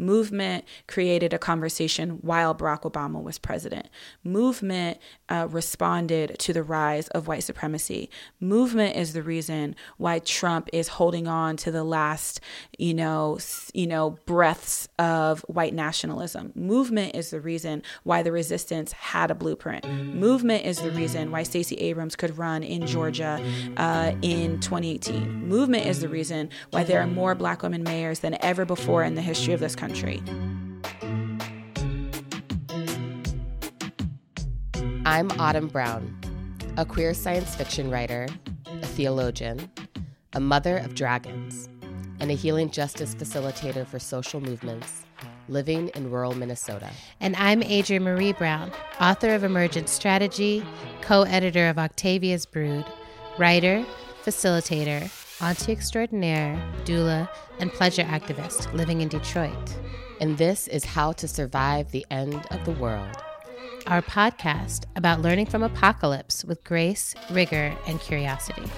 Movement created a conversation while Barack Obama was president. Movement uh, responded to the rise of white supremacy. Movement is the reason why Trump is holding on to the last, you know, you know, breaths of white nationalism. Movement is the reason why the resistance had a blueprint. Movement is the reason why Stacey Abrams could run in Georgia uh, in 2018. Movement is the reason why there are more black women mayors than ever before in the history of this country. I'm Autumn Brown, a queer science fiction writer, a theologian, a mother of dragons, and a healing justice facilitator for social movements living in rural Minnesota. And I'm Adrienne Maree Brown, author of Emergent Strategy, co editor of Octavia's Brood, writer, facilitator, auntie extraordinaire, doula, and pleasure activist living in Detroit. And this is How to Survive the End of the World. Our podcast about learning from apocalypse with grace, rigor, and curiosity.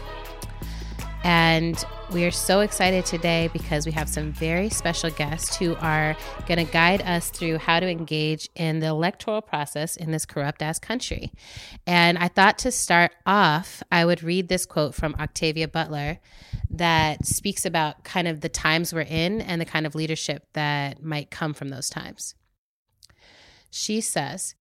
And we are so excited today because we have some very special guests who are going to guide us through how to engage in the electoral process in this corrupt ass country. And I thought to start off, I would read this quote from Octavia Butler that speaks about kind of the times we're in and the kind of leadership that might come from those times. She says,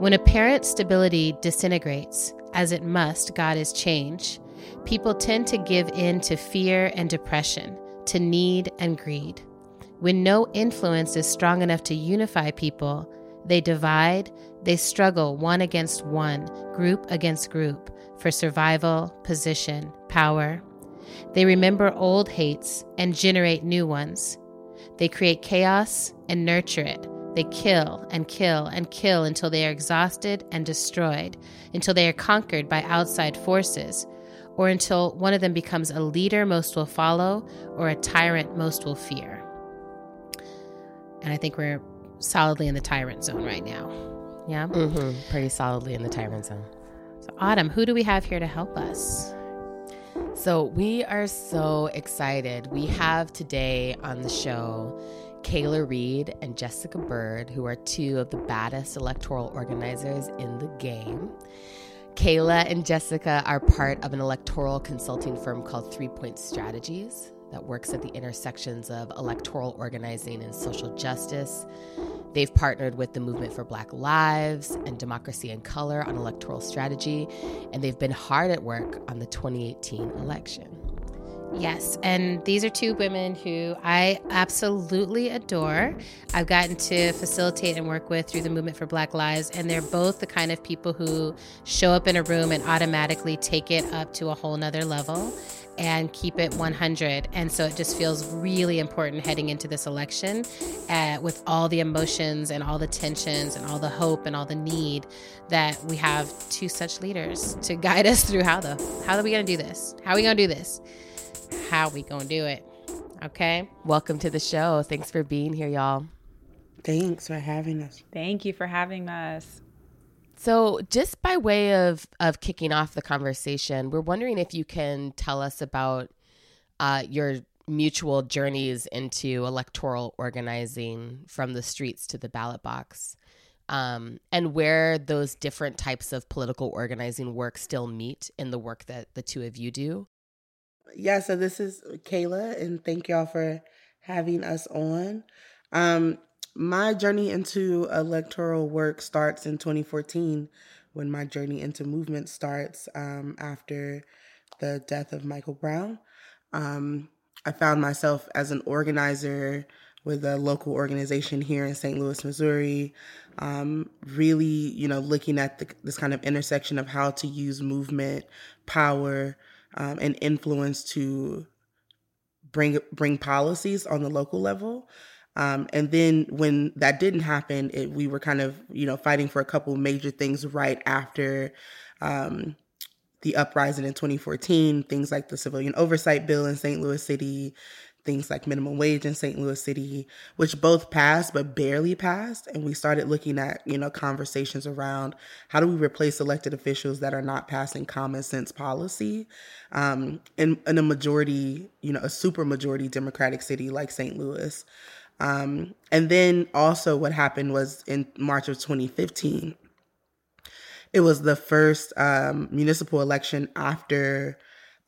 When apparent stability disintegrates, as it must, God is change people tend to give in to fear and depression, to need and greed. When no influence is strong enough to unify people, they divide, they struggle one against one, group against group, for survival, position, power. They remember old hates and generate new ones. They create chaos and nurture it. They kill and kill and kill until they are exhausted and destroyed, until they are conquered by outside forces, or until one of them becomes a leader most will follow or a tyrant most will fear. And I think we're solidly in the tyrant zone right now. Yeah? Mm-hmm. Pretty solidly in the tyrant zone. So, Autumn, who do we have here to help us? So, we are so excited. We have today on the show Kayla Reed and Jessica Byrd, who are two of the baddest electoral organizers in the game. Kayla and Jessica are part of an electoral consulting firm called Three Point Strategies that works at the intersections of electoral organizing and social justice. They've partnered with the Movement for Black Lives and Democracy in Color on electoral strategy, and they've been hard at work on the 2018 election. Yes, and these are two women who I absolutely adore. I've gotten to facilitate and work with through the Movement for Black Lives, and they're both the kind of people who show up in a room and automatically take it up to a whole nother level and keep it 100. And so it just feels really important heading into this election uh, with all the emotions and all the tensions and all the hope and all the need that we have two such leaders to guide us through how the how are we going to do this? How are we going to do this? How we gonna do it. Okay. Welcome to the show. Thanks for being here, y'all. Thanks for having us. Thank you for having us. So, just by way of of kicking off the conversation, we're wondering if you can tell us about uh, your mutual journeys into electoral organizing from the streets to the ballot box, um, and where those different types of political organizing work still meet in the work that the two of you do yeah, so this is Kayla, and thank y'all for having us on. Um, my journey into electoral work starts in 2014 when my journey into movement starts um, after the death of Michael Brown. Um, I found myself as an organizer with a local organization here in St. Louis, Missouri, um, really, you know, looking at the, this kind of intersection of how to use movement, power, um, and influence to bring bring policies on the local level. Um, and then when that didn't happen, it, we were kind of you know fighting for a couple major things right after um, the uprising in 2014. Things like the civilian oversight bill in St. Louis City, things like minimum wage in St. Louis City, which both passed but barely passed. And we started looking at, you know, conversations around how do we replace elected officials that are not passing common sense policy um, in, in a majority, you know, a super majority Democratic city like St. Louis. Um, and then also, what happened was in March of 2015, it was the first um, municipal election after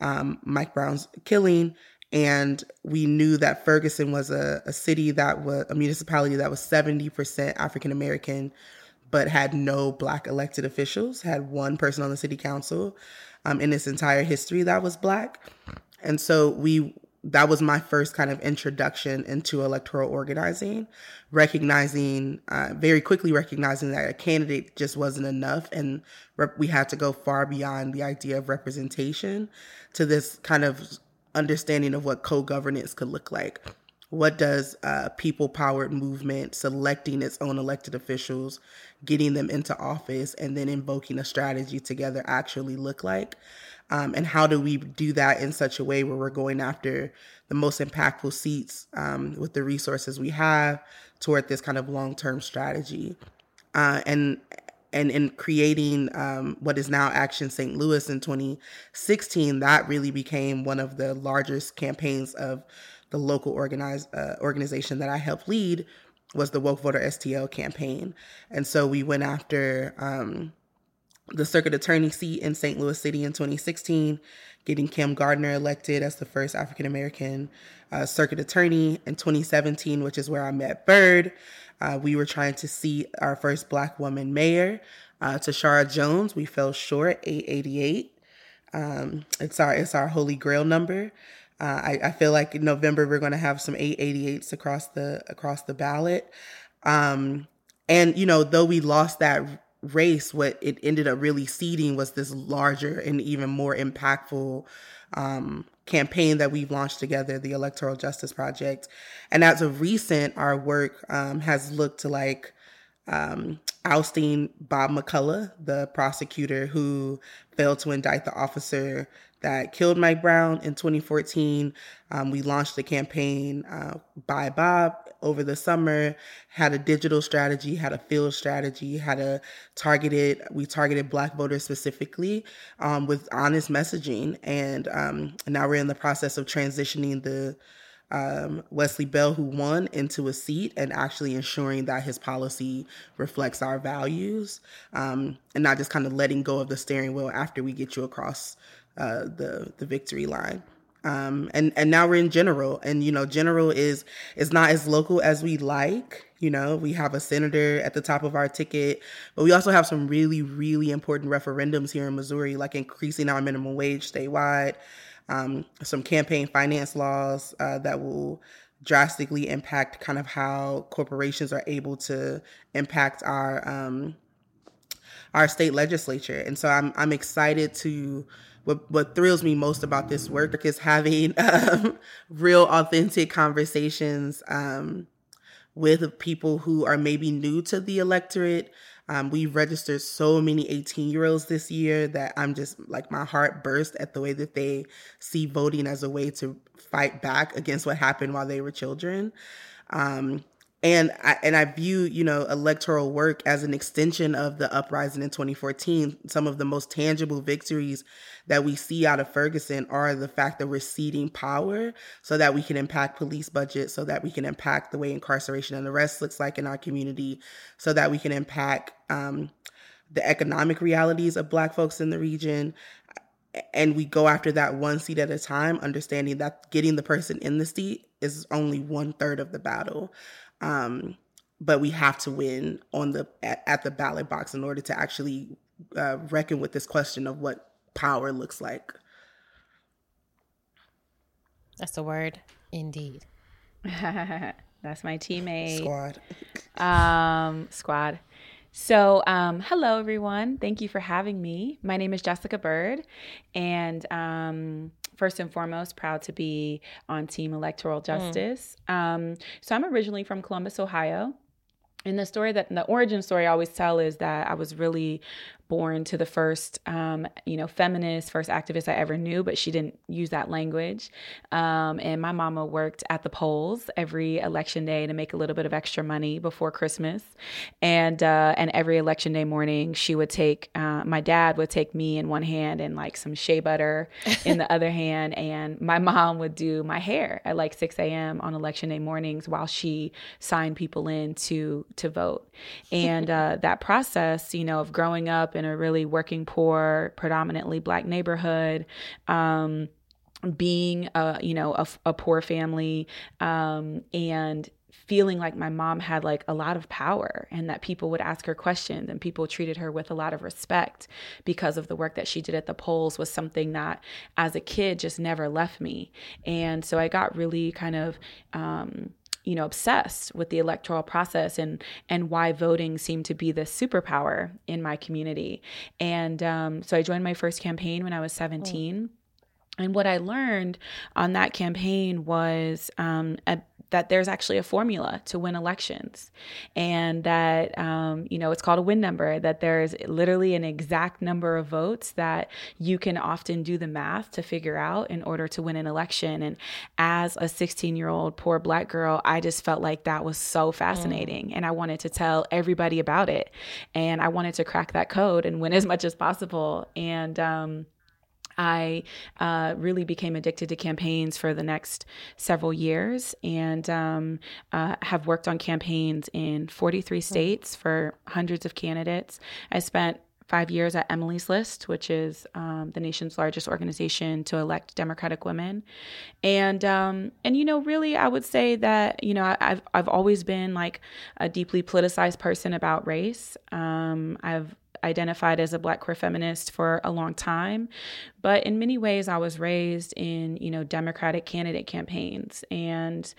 um, Mike Brown's killing. And we knew that Ferguson was a, a city that was a municipality that was 70% African American, but had no black elected officials, had one person on the city council um, in its entire history that was black. And so we that was my first kind of introduction into electoral organizing, recognizing uh, very quickly recognizing that a candidate just wasn't enough, and rep- we had to go far beyond the idea of representation to this kind of understanding of what co-governance could look like. What does a people-powered movement selecting its own elected officials, getting them into office, and then invoking a strategy together actually look like? Um, and how do we do that in such a way where we're going after the most impactful seats um, with the resources we have toward this kind of long-term strategy uh, and and in creating um, what is now action st louis in 2016 that really became one of the largest campaigns of the local organized uh, organization that i helped lead was the woke voter stl campaign and so we went after um, the circuit attorney seat in St. Louis City in 2016, getting Kim Gardner elected as the first African American uh, circuit attorney in 2017, which is where I met Byrd. Uh, we were trying to see our first Black woman mayor, uh, Tishaura Jones. We fell short, 888. Um, it's our it's our holy grail number. Uh, I, I, feel like in November we're going to have some 888s across the across the ballot. Um, and you know, though we lost that race, what it ended up really seeding was this larger and even more impactful um, campaign that we've launched together, the Electoral Justice Project. And as of recent, our work um, has looked to like um, ousting Bob McCulloch, the prosecutor who failed to indict the officer that killed Mike Brown in 2014. Um, we launched the campaign uh, by Bob over the summer, had a digital strategy, had a field strategy, had a targeted, we targeted Black voters specifically um, with honest messaging. And um, now we're in the process of transitioning the um, Wesley Bell, who won, into a seat and actually ensuring that his policy reflects our values um, and not just kind of letting go of the steering wheel after we get you across uh, the the victory line. Um, and and now we're in general, and you know, general is is not as local as we like. You know, we have a senator at the top of our ticket, but we also have some really really important referendums here in Missouri, like increasing our minimum wage statewide, um, some campaign finance laws uh, that will drastically impact kind of how corporations are able to impact our um, our state legislature. And so I'm I'm excited to what what thrills me most about this work is having um, real authentic conversations um, with people who are maybe new to the electorate. Um, we've registered so many 18 year olds this year that I'm just like my heart burst at the way that they see voting as a way to fight back against what happened while they were children. Um, and I, and I view you know electoral work as an extension of the uprising in 2014. Some of the most tangible victories that we see out of Ferguson are the fact that we're ceding power so that we can impact police budgets, so that we can impact the way incarceration and arrest looks like in our community, so that we can impact um, the economic realities of Black folks in the region. And we go after that one seat at a time, understanding that getting the person in the seat is only one third of the battle. Um, but we have to win on the at, at, the ballot box in order to actually uh, reckon with this question of what power looks like. That's a word, indeed. That's my teammate. Squad. um, squad. So, um, hello everyone. Thank you for having me. My name is Jessica Byrd, and um, first and foremost, proud to be on Team Electoral mm. Justice. Mm. Um, so I'm originally from Columbus, Ohio. and the story that the origin story I always tell is that I was really born to the first, um, you know, feminist, first activist I ever knew, but she didn't use that language. Um, and my mama worked at the polls every election day to make a little bit of extra money before Christmas. And uh, and every election day morning, she would take uh, my dad would take me in one hand and like some shea butter in the other hand, and my mom would do my hair at like 6 a.m. on election day mornings while she signed people in to to vote. And uh, that process, you know, of growing up in a really working poor, predominantly black neighborhood. Um, being a you know a, a poor family um, and feeling like my mom had like a lot of power and that people would ask her questions and people treated her with a lot of respect because of the work that she did at the polls was something that as a kid just never left me and so i got really kind of um, you know obsessed with the electoral process and and why voting seemed to be the superpower in my community and um, so i joined my first campaign when i was 17 oh. And what I learned on that campaign was um, a, that there's actually a formula to win elections, and that um, you know it's called a win number. That there's literally an exact number of votes that you can often do the math to figure out in order to win an election. And as a 16 year old poor black girl, I just felt like that was so fascinating, mm. and I wanted to tell everybody about it, and I wanted to crack that code and win as much as possible. And um, I uh, really became addicted to campaigns for the next several years and um, uh, have worked on campaigns in 43 states for hundreds of candidates. I spent five years at Emily's List, which is um, the nation's largest organization to elect Democratic women, and um, and you know, really, I would say that you know I, have I've always been like a deeply politicized person about race. Um, I've identified as a black queer feminist for a long time. But in many ways i was raised in you know democratic candidate campaigns. And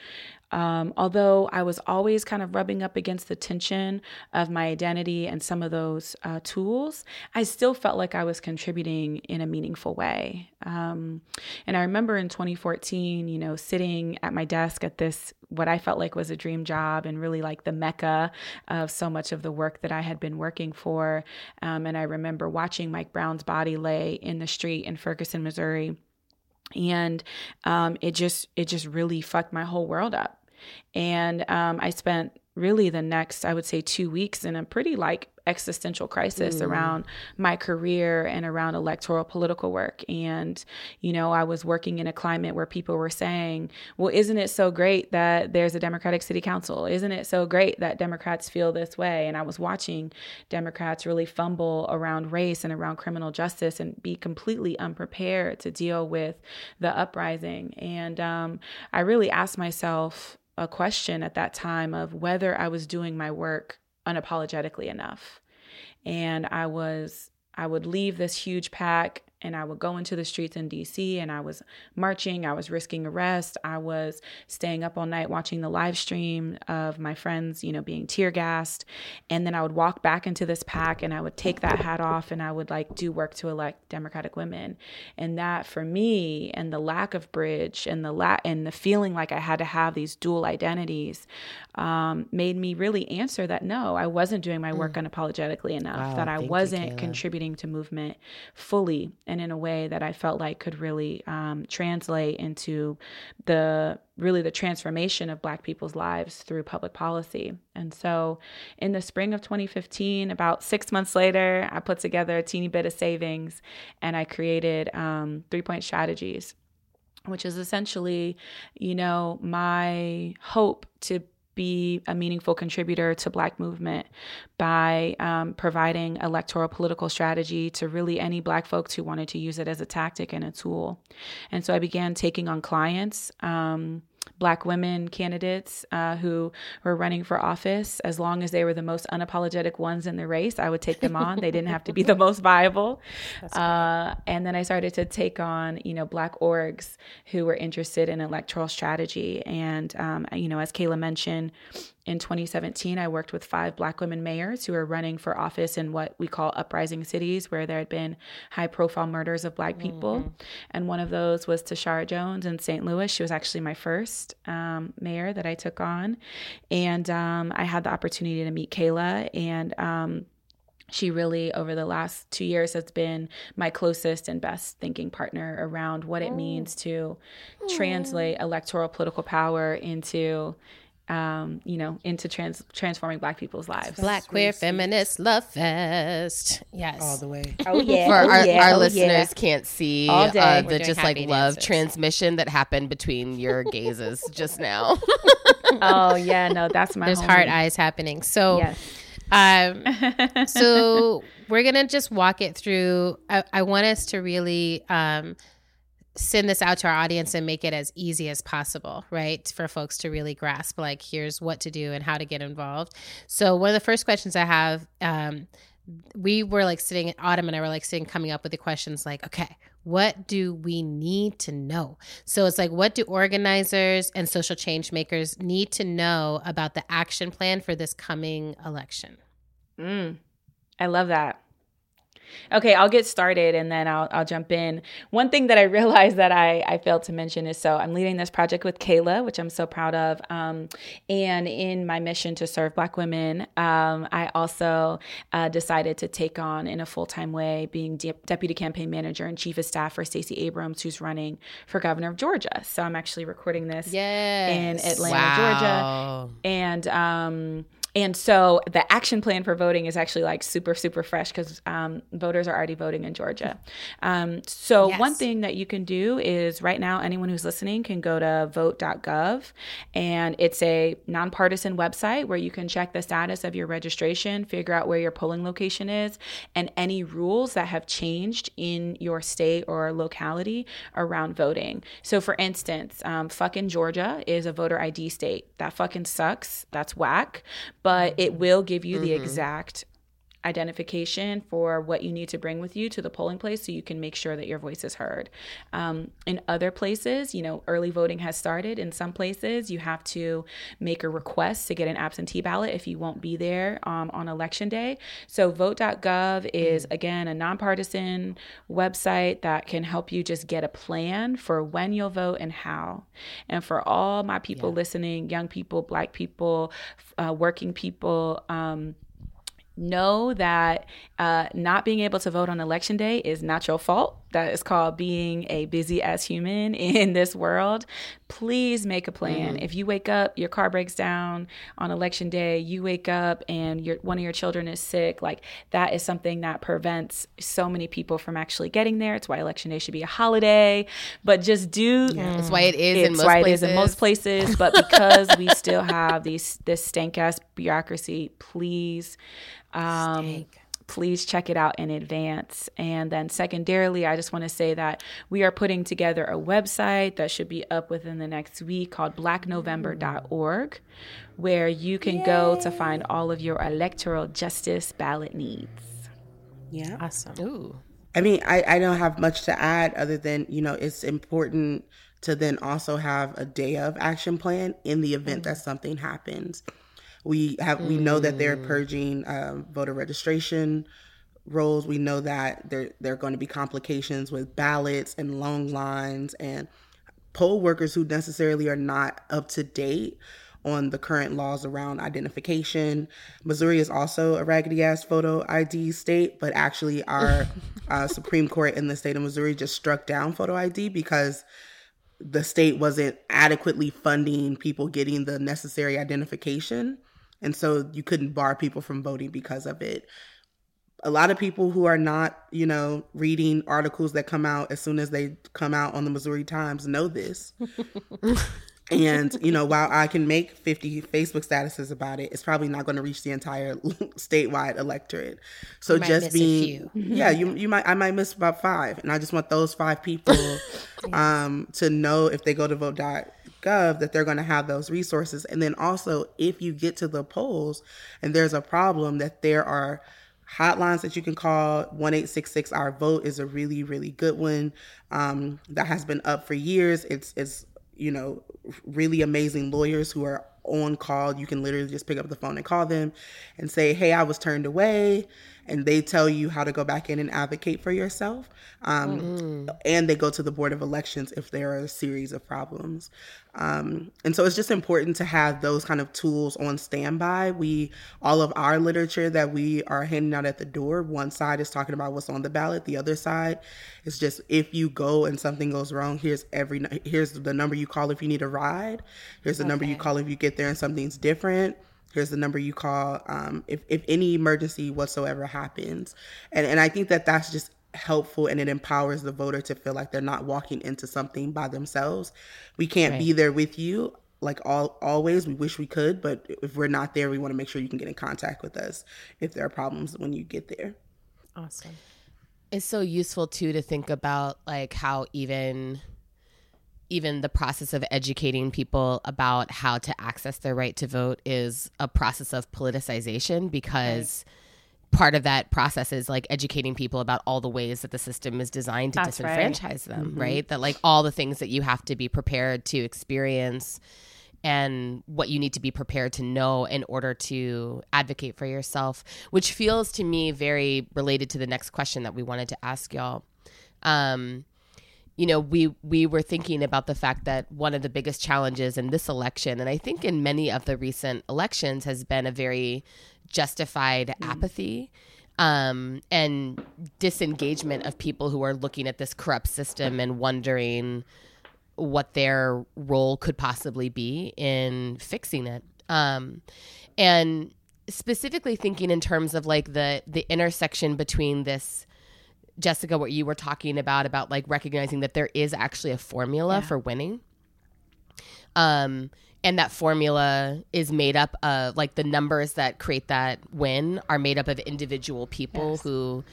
um, although I was always kind of rubbing up against the tension of my identity and some of those uh, tools, I still felt like I was contributing in a meaningful way. Um, and I remember in 2014, you know, sitting at my desk at this, what I felt like was a dream job and really like the mecca of so much of the work that I had been working for. Um, and I remember watching Mike Brown's body lay in the street in Ferguson, Missouri and um, it just it just really fucked my whole world up. And um, i spent really the next i would say two weeks in a pretty like existential crisis mm. around my career and around electoral political work. And, you know, I was working in a climate where people were saying, well, isn't it so great that there's a Democratic city council? Isn't it so great that Democrats feel this way? And I was watching Democrats really fumble around race and around criminal justice and be completely unprepared to deal with the uprising. And um, I really asked myself, a question at that time of whether I was doing my work unapologetically enough. And I was, I would leave this huge PAC and I would go into the streets in DC and I was marching, I was risking arrest, I was staying up all night watching the live stream of my friends, you know, being tear gassed. And then I would walk back into this PAC and I would take that hat off and I would like do work to elect Democratic women. And that for me and the lack of bridge and the la- and the feeling like I had to have these dual identities um, made me really answer that no, I wasn't doing my work mm. unapologetically enough, wow, that I wasn't you, contributing to movement fully and in a way that I felt like could really um, translate into the really the transformation of Black people's lives through public policy. And so in the spring of 2015, about six months later, I put together a teeny bit of savings and I created um, three point strategies which is essentially, you know, my hope to be a meaningful contributor to Black movement by um, providing electoral political strategy to really any Black folks who wanted to use it as a tactic and a tool. And so I began taking on clients. Um, black women candidates uh, who were running for office. As long as they were the most unapologetic ones in the race i would take them on. They didn't have to be the most viable. Uh, and then i started to take on you know black orgs who were interested in electoral strategy. And um, you know as kayla mentioned in 2017, I worked with five Black women mayors who were running for office in what we call uprising cities, where there had been high profile murders of Black people. Mm-hmm. And one of those was Tishaura Jones in St. Louis. She was actually my first um, mayor that I took on. And um, I had the opportunity to meet Kayla and um, she really over the last two years has been my closest and best thinking partner around what it means to translate electoral political power into um, you know, into trans- transforming Black people's lives. Black Queer Feminist Love Fest. Yes. all the way. Oh yeah, For oh, our, yeah, our oh, listeners yeah. can't see uh, the just like happy love transmission that happened between your gazes just now. Oh yeah, no, that's my. There's homie. heart eyes happening. So, Yes. um, so we're gonna just walk it through. I, I want us to really um, send this out to our audience and make it as easy as possible, right? For folks to really grasp, like, here's what to do and how to get involved. So, one of the first questions I have, um, we were like sitting, at Autumn and I were like sitting, coming up with the questions like, okay, what do we need to know? So it's like, what do organizers and social change makers need to know about the action plan for this coming election? Mm, I love that. Okay, I'll get started and then I'll, I'll jump in. One thing that I realized that I, I failed to mention is so I'm leading this project with Kayla, which I'm so proud of. Um, and in my mission to serve Black women, um, I also uh, decided to take on in a full time way being de- deputy campaign manager and chief of staff for Stacey Abrams, who's running for governor of Georgia. So I'm actually recording this Yes. in Atlanta, Georgia and um and so the action plan for voting is actually like super super fresh because um, voters are already voting in georgia. Um, so Yes. one thing that you can do is right now anyone who's listening can go to vote.gov and it's a nonpartisan website where you can check the status of your registration figure out where your polling location is and any rules that have changed in your state or locality around voting. So for instance um, fucking georgia is a voter id state. That fucking sucks. That's whack but it will give you the mm-hmm. exact identification for what you need to bring with you to the polling place so you can make sure that your voice is heard. Um, in other places, you know, early voting has started. In some places, you have to make a request to get an absentee ballot if you won't be there um, on election day. So, vote.gov is again a nonpartisan website that can help you just get a plan for when you'll vote and how. And for all my people listening, young people, black people, uh, working people, um, know that uh, not being able to vote on election day is not your fault. That is called being a busy ass human in this world. Please make a plan. If you wake up, your car breaks down on election day, you wake up and your one of your children is sick, like that is something that prevents so many people from actually getting there. It's why election day should be a holiday. But just do That's why it is in most why places. it is in most places. But because we still have these this stank ass bureaucracy, please, um, please check it out in advance. And then secondarily, I just want to say that we are putting together a website that should be up within the next week called blacknovember.org, where you can go to find all of your electoral justice ballot needs. Yeah. Awesome. Ooh. I mean, I, I don't have much to add other than, you know, it's important to then also have a day of action plan in the event mm-hmm. that something happens. We have we know that they're purging um, voter registration rolls. We know that there there are going to be complications with ballots and long lines and poll workers who necessarily are not up to date on the current laws around identification. Missouri is also a raggedy ass photo ID state, but actually, our uh, Supreme Court in the state of Missouri just struck down photo ID because the state wasn't adequately funding people getting the necessary identification. And so you couldn't bar people from voting because of it. A lot of people who are not, you know, reading articles that come out as soon as they come out on the Missouri Times know this. and, you know, while I can make 50 Facebook statuses about it, it's probably not going to reach the entire statewide electorate. So just being, yeah, you, you might, I might miss about five. And I just want those five people um, to know if they go to vote.gov that they're going to have those resources. And then also, if you get to the polls and there's a problem, that there are hotlines that you can call 1866 our vote is a really really good one um, that has been up for years. It's it's you know really amazing lawyers who are on call. You can literally just pick up the phone and call them and say hey i was turned away and they tell you how to go back in and advocate for yourself. Um, mm-hmm. And they go to the Board of Elections if there are a series of problems. Um, and so it's just important to have those kind of tools on standby. We, all of our literature that we are handing out at the door, one side is talking about what's on the ballot, the other side is just if you go and something goes wrong, here's every, here's the number you call if you need a ride, here's the okay. number you call if you get there and something's different here's the number you call um, if, if any emergency whatsoever happens. And, and i think that that's just helpful and it empowers the voter to feel like they're not walking into something by themselves. We can't right. be there with you like all always. We wish we could but if we're not there we want to make sure you can get in contact with us if there are problems when you get there. Awesome. It's so useful too to think about like how even even the process of educating people about how to access their right to vote is a process of politicization because right. part of that process is like educating people about all the ways that the system is designed to That's disenfranchise right. them, mm-hmm. right? That like all the things that you have to be prepared to experience and what you need to be prepared to know in order to advocate for yourself, which feels to me very related to the next question that we wanted to ask y'all. Um, you know, we we were thinking about the fact that one of the biggest challenges in this election, and I think in many of the recent elections, has been a very justified mm. apathy um, and disengagement of people who are looking at this corrupt system and wondering what their role could possibly be in fixing it. Um, and specifically thinking in terms of like the the intersection between this Jessica, what you were talking about, about like recognizing that there is actually a formula yeah. for winning. Um, and that formula is made up of like the numbers that create that win are made up of individual people yes. who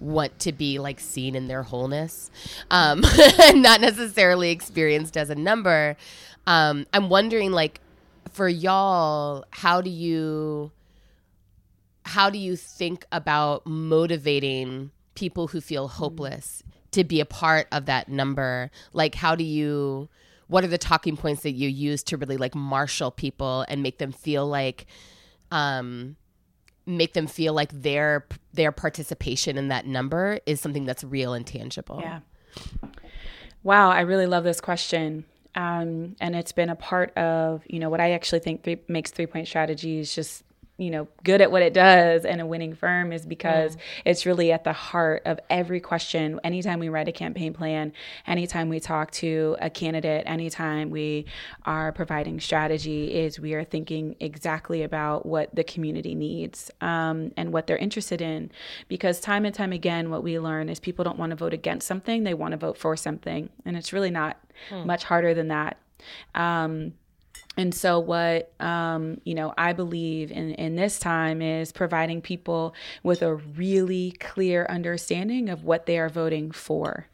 want to be like seen in their wholeness, um, not necessarily experienced as a number. Um, I'm wondering, like, for y'all, how do you how do you think about motivating people who feel hopeless to be a part of that number? Like, how do you, what are the talking points that you use to really like marshal people and make them feel like, um, make them feel like their their participation in that number is something that's real and tangible. Yeah. Wow, I really love this question. Um, and it's been a part of you know what I actually think three, makes three point strategies just you know good at what it does and a winning firm is because mm. it's really at the heart of every question anytime we write a campaign plan anytime we talk to a candidate anytime we are providing strategy is we are thinking exactly about what the community needs um, and what they're interested in because time and time again what we learn is people don't want to vote against something they want to vote for something and it's really not mm. much harder than that um, and so, what um, you know, I believe in in this time is providing people with a really clear understanding of what they are voting for.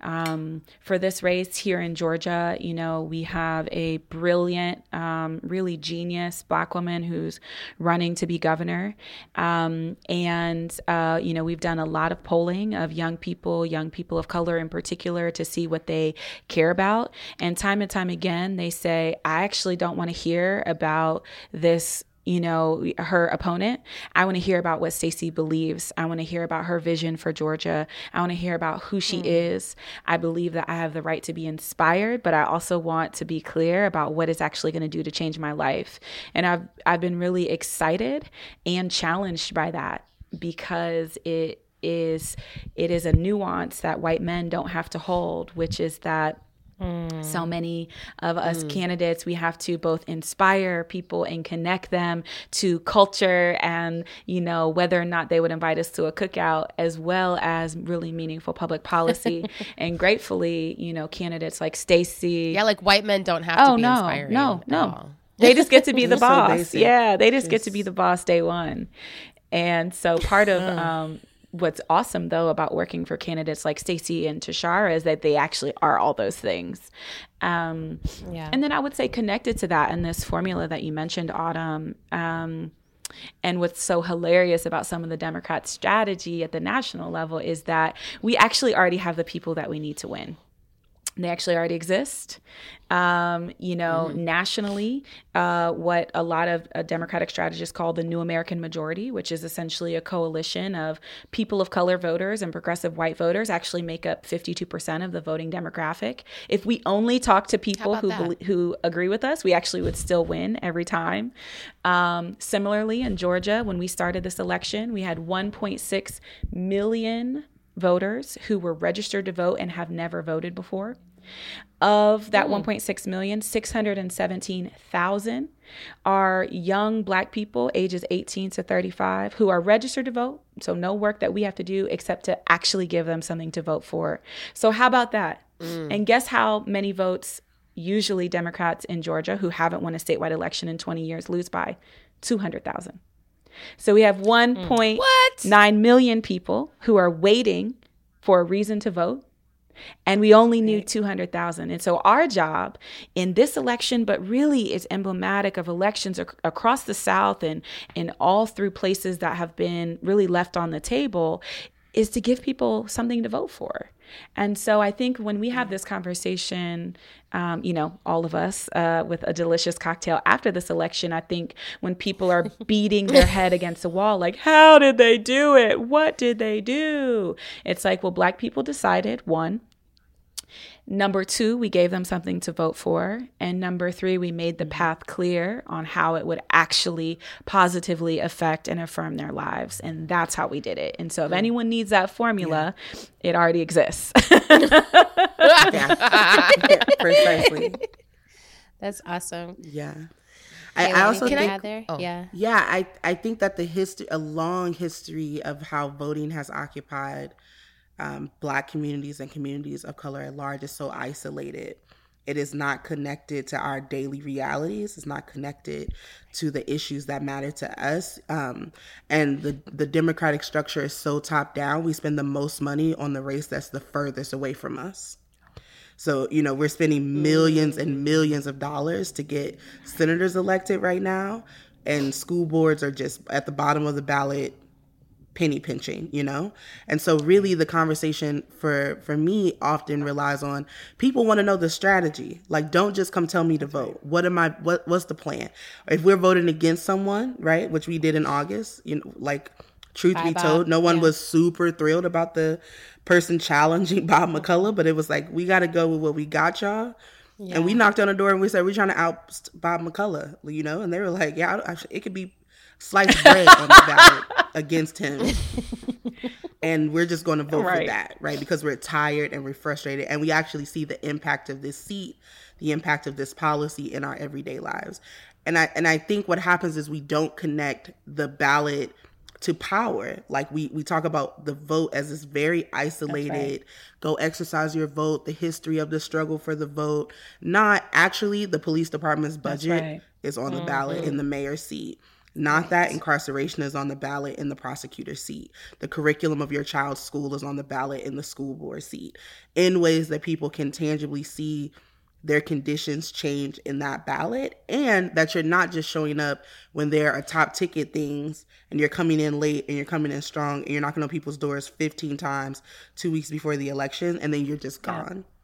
Um, for this race here in Georgia, you know, we have a brilliant, um, really genius black woman who's running to be governor. Um, and, uh, you know, we've done a lot of polling of young people, young people of color in particular, to see what they care about. And time and time again, they say, I actually don't want to hear about this you know, her opponent. I want to hear about what Stacey believes. I want to hear about her vision for Georgia. I want to hear about who she mm. is. I believe that I have the right to be inspired, but I also want to be clear about what it's actually going to do to change my life. And I've I've been really excited and challenged by that because it is it is a nuance that white men don't have to hold, which is that Mm. So many of us mm. candidates, we have to both inspire people and connect them to culture and, you know, whether or not they would invite us to a cookout, as well as really meaningful public policy. and gratefully, you know, candidates like Stacey. Yeah, like white men don't have oh, to be no, inspiring. No, no. They just get to be the boss. So yeah, they just get to be the boss day one. And so part of um, what's awesome though about working for candidates like Stacey and Tishaura is that they actually are all those things. Um, yeah. And then I would say connected to that in this formula that you mentioned, Autumn. Um, and what's so hilarious about some of the Democrats' strategy at the national level is that we actually already have the people that we need to win. They actually already exist. Um, you know, mm-hmm. nationally, uh, what a lot of uh, Democratic strategists call the New American Majority, which is essentially a coalition of people of color voters and progressive white voters, actually make up 52% of the voting demographic. If we only talk to people who who agree with us, we actually would still win every time. Um, similarly, in Georgia, when we started this election, we had 1.6 million voters who were registered to vote and have never voted before. Of that mm. 1.6 million, 617,000 are young black people ages 18 to 35 who are registered to vote. So, no work that we have to do except to actually give them something to vote for. So, how about that? Mm. And guess how many votes usually Democrats in Georgia who haven't won a statewide election in 20 years lose by? 200,000. So we have 1.9 mm. million people who are waiting for a reason to vote. And we only knew 200,000. And so our job in this election, but really is emblematic of elections ac- across the South and, and all through places that have been really left on the table, is to give people something to vote for. And so I think when we have this conversation, um, you know, all of us uh, with a delicious cocktail after this election, I think when people are beating their head against the wall, like, how did they do it? What did they do? It's like, well, Black people decided, one, Number two, we gave them something to vote for. And number three, we made the mm-hmm. path clear on how it would actually positively affect and affirm their lives. And that's how we did it. And so if anyone needs that formula, yeah. it already exists. Precisely. That's awesome. Yeah. I, I, also can think, I there? Oh. Yeah, yeah. I I think that the history, a long history of how voting has occupied um, Black communities and communities of color at large is so isolated. It is not connected to our daily realities. It's not connected to the issues that matter to us. Um, and the the democratic structure is so top down. We spend the most money on the race that's the furthest away from us. So, you know, we're spending millions and millions of dollars to get senators elected right now, and school boards are just at the bottom of the ballot penny pinching you know and so really the conversation for for me often relies on people want to know the strategy like don't just come tell me to vote what am i what what's the plan if we're voting against someone right which we did in august you know like truth Bye, be Bob. told no one yeah. was super thrilled about the person challenging bob mcculloch but it was like we got to go with what we got y'all yeah. and we knocked on the door and we said we're trying to out bob mcculloch you know and they were like yeah it could be sliced bread on the ballot against him. and we're just going to vote right. for that, right? Because we're tired and we're frustrated and we actually see the impact of this seat, the impact of this policy in our everyday lives. And I and I think what happens is we don't connect the ballot to power. Like we we talk about the vote as this very isolated right. go exercise your vote, the history of the struggle for the vote, not actually the police department's budget right. is on the mm-hmm. ballot in the mayor's seat not right. that incarceration is on the ballot in the prosecutor's seat. The curriculum of your child's school is on the ballot in the school board seat in ways that people can tangibly see their conditions change in that ballot and that you're not just showing up when there are top ticket things and you're coming in late and you're coming in strong and you're knocking on people's doors 15 times two weeks before the election and then you're just gone. Yeah.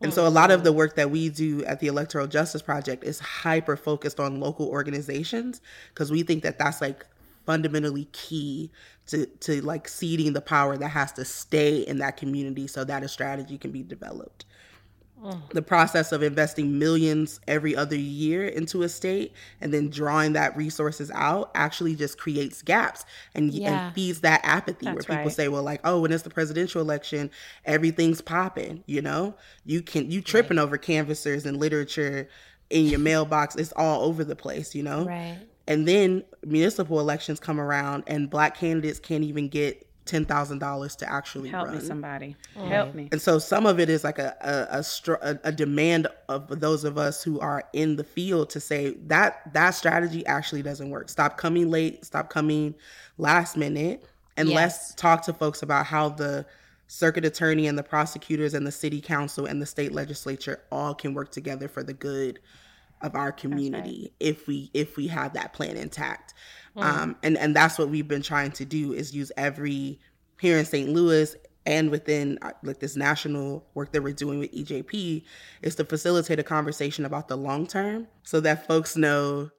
And oh, so a lot of the work that we do at the Electoral Justice Project is hyper focused on local organizations because we think that that's like fundamentally key to to like seeding the power that has to stay in that community so that a strategy can be developed. The process of investing millions every other year into a state and then drawing that resources out actually just creates gaps and, yeah. and feeds that apathy That's where people right. say, well, like, oh, when it's the presidential election, everything's popping, you know? You can you tripping right. over canvassers and literature in your mailbox. It's all over the place, you know? Right. And then municipal elections come around and black candidates can't even get ten thousand dollars to actually help run. me somebody mm. help me and so some of it is like a a, a a, demand of those of us who are in the field to say that that strategy actually doesn't work stop coming late stop coming last minute and yes. let's talk to folks about how the circuit attorney and the prosecutors and the city council and the state legislature all can work together for the good of our community right. if we if we have that plan intact mm. um, and and that's what we've been trying to do is use every here in st louis and within uh, like this national work that we're doing with EJP is to facilitate a conversation about the long term so that folks know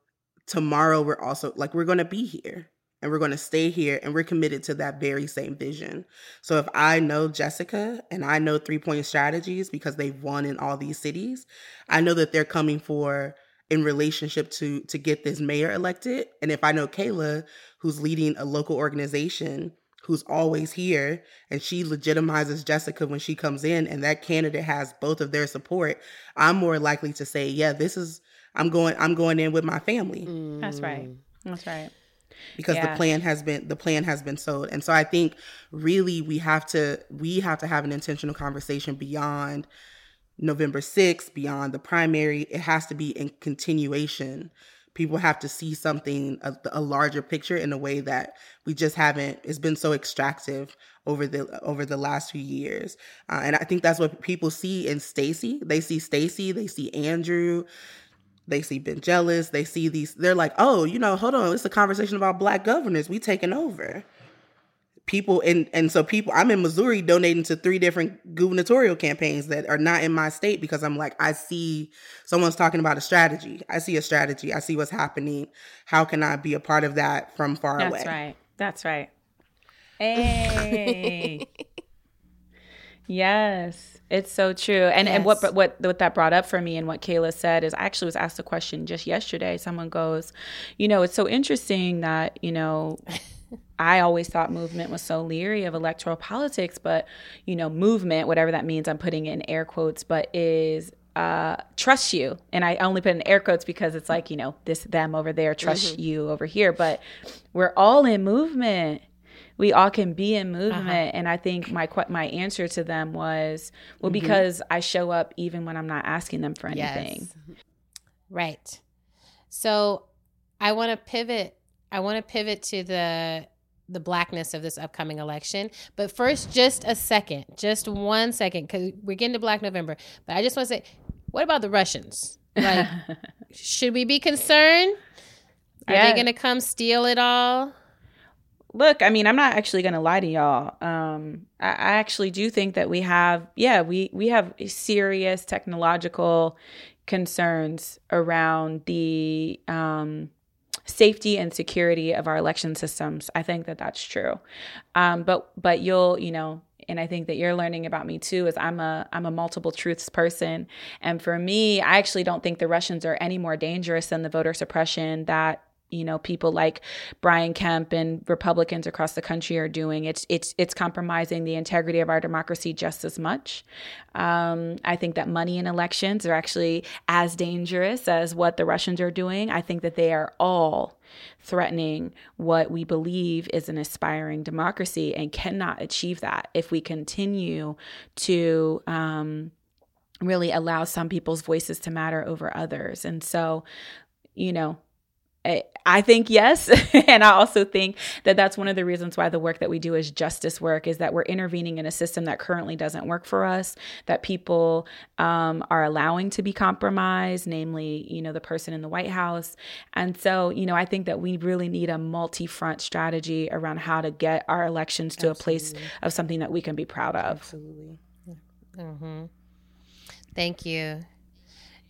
tomorrow we're also like we're going to be here and we're going to stay here and we're committed to that very same vision. So if I know Jessica and I know three point strategies because they've won in all these cities, I know that they're coming for in relationship to to get this mayor elected. And if I know Kayla, who's leading a local organization who's always here and she legitimizes Jessica when she comes in and that candidate has both of their support, I'm more likely to say, yeah, this is I'm going I'm going in with my family. That's right. Mm. That's right. Because yeah. the plan has been the plan has been sold. And so I think really we have to we have to have an intentional conversation beyond November 6th, beyond the primary. It has to be in continuation people have to see something a, a, larger picture in a way that we just haven't it's been so extractive over the over the last few years uh, and i think that's what people see in stacey they see stacey they see andrew they see Ben Jealous. They see these. They're like, oh, you know, hold on. It's a conversation about black governors. We taking over people and and so people i'm in missouri donating to three different gubernatorial campaigns that are not in my state because i'm like i see someone's talking about a strategy. I see a strategy. I see what's happening. How can i be a part of that from far that's away? that's right. That's right. Hey. Yes. It's so true. And yes. and what what what that brought up for me and what kayla said is i actually was asked a question just yesterday. Someone goes you know it's so interesting that you know I always thought movement was so leery of electoral politics, but you know, movement, whatever that means, I'm putting in air quotes, but is uh, trust you. And I only put in air quotes because it's like, you know, this, them over there, trust mm-hmm. you over here. But we're all in movement. We all can be in movement. Uh-huh. And I think my my answer to them was, well, mm-hmm. because I show up even when I'm not asking them for anything. Yes. Right. So I want to pivot. I want to pivot to the the blackness of this upcoming election. But first, just a second, just one second, because we're getting to Black November. But I just want to say, what about the Russians? Like, should we be concerned? Are yeah. they going to come steal it all? Look, I mean, I'm not actually going to lie to y'all. Um, I, I actually do think that we have, yeah, we we have serious technological concerns around the um, safety and security of our election systems. I think that that's true. Um, but but you'll you know and I think that you're learning about me too is I'm a I'm a multiple truths person and for me I actually don't think the Russians are any more dangerous than the voter suppression that you know people like Brian Kemp and Republicans across the country are doing. It's it's it's compromising the integrity of our democracy just as much. Um, I think that money in elections are actually as dangerous as what the Russians are doing. I think that they are all threatening what we believe is an aspiring democracy and cannot achieve that if we continue to. Um, really allow some people's voices to matter over others. And so, you know, I think yes. and I also think that that's one of the reasons why the work that we do is justice work is that we're intervening in a system that currently doesn't work for us, that people um, are allowing to be compromised, namely, you know, the person in the White House. And so, you know, I think that we really need a multi front strategy around how to get our elections to Absolutely. a place of something that we can be proud of. Absolutely. Mm-hmm. Thank you.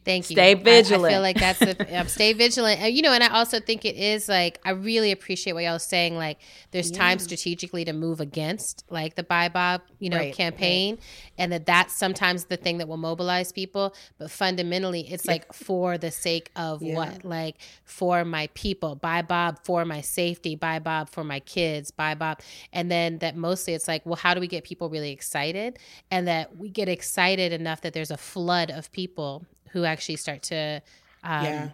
Thank you. Stay vigilant. I, I feel like that's the um, stay vigilant. And, you know, and I also think it is like I really appreciate what y'all was saying. Like, there's yeah. time strategically to move against like the Bye Bob, you know, right, campaign, right. and that that's sometimes the thing that will mobilize people. But fundamentally, it's yeah. like for the sake of yeah. what? Like for my people. Bye Bob for my safety. Bye Bob for my kids. Bye Bob, and then that mostly it's like, well, how do we get people really excited, and that we get excited enough that there's a flood of people who actually start to um, yeah.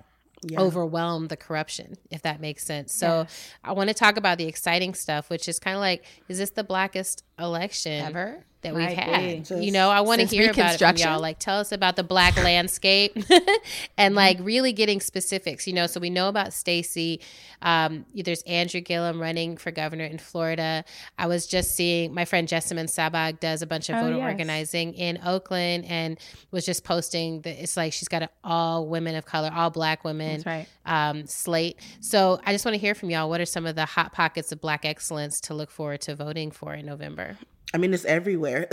Yeah. overwhelm the corruption, if that makes sense. So yeah. I want to talk about the exciting stuff, which is kind of like, is this the blackest election ever? that we've had. you know, I want to hear about it from y'all. Like, tell us about the black landscape and like really getting specifics. You know, so we know about Stacey. Um, there's Andrew Gillum running for governor in Florida. I was just seeing my friend Jessamine Sabag does a bunch of oh, voter yes. organizing in Oakland and was just posting that it's like she's got an all women of color, all black women right. um, slate. So I just want to hear from y'all. What are some of the hot pockets of black excellence to look forward to voting for in November? I mean, it's everywhere.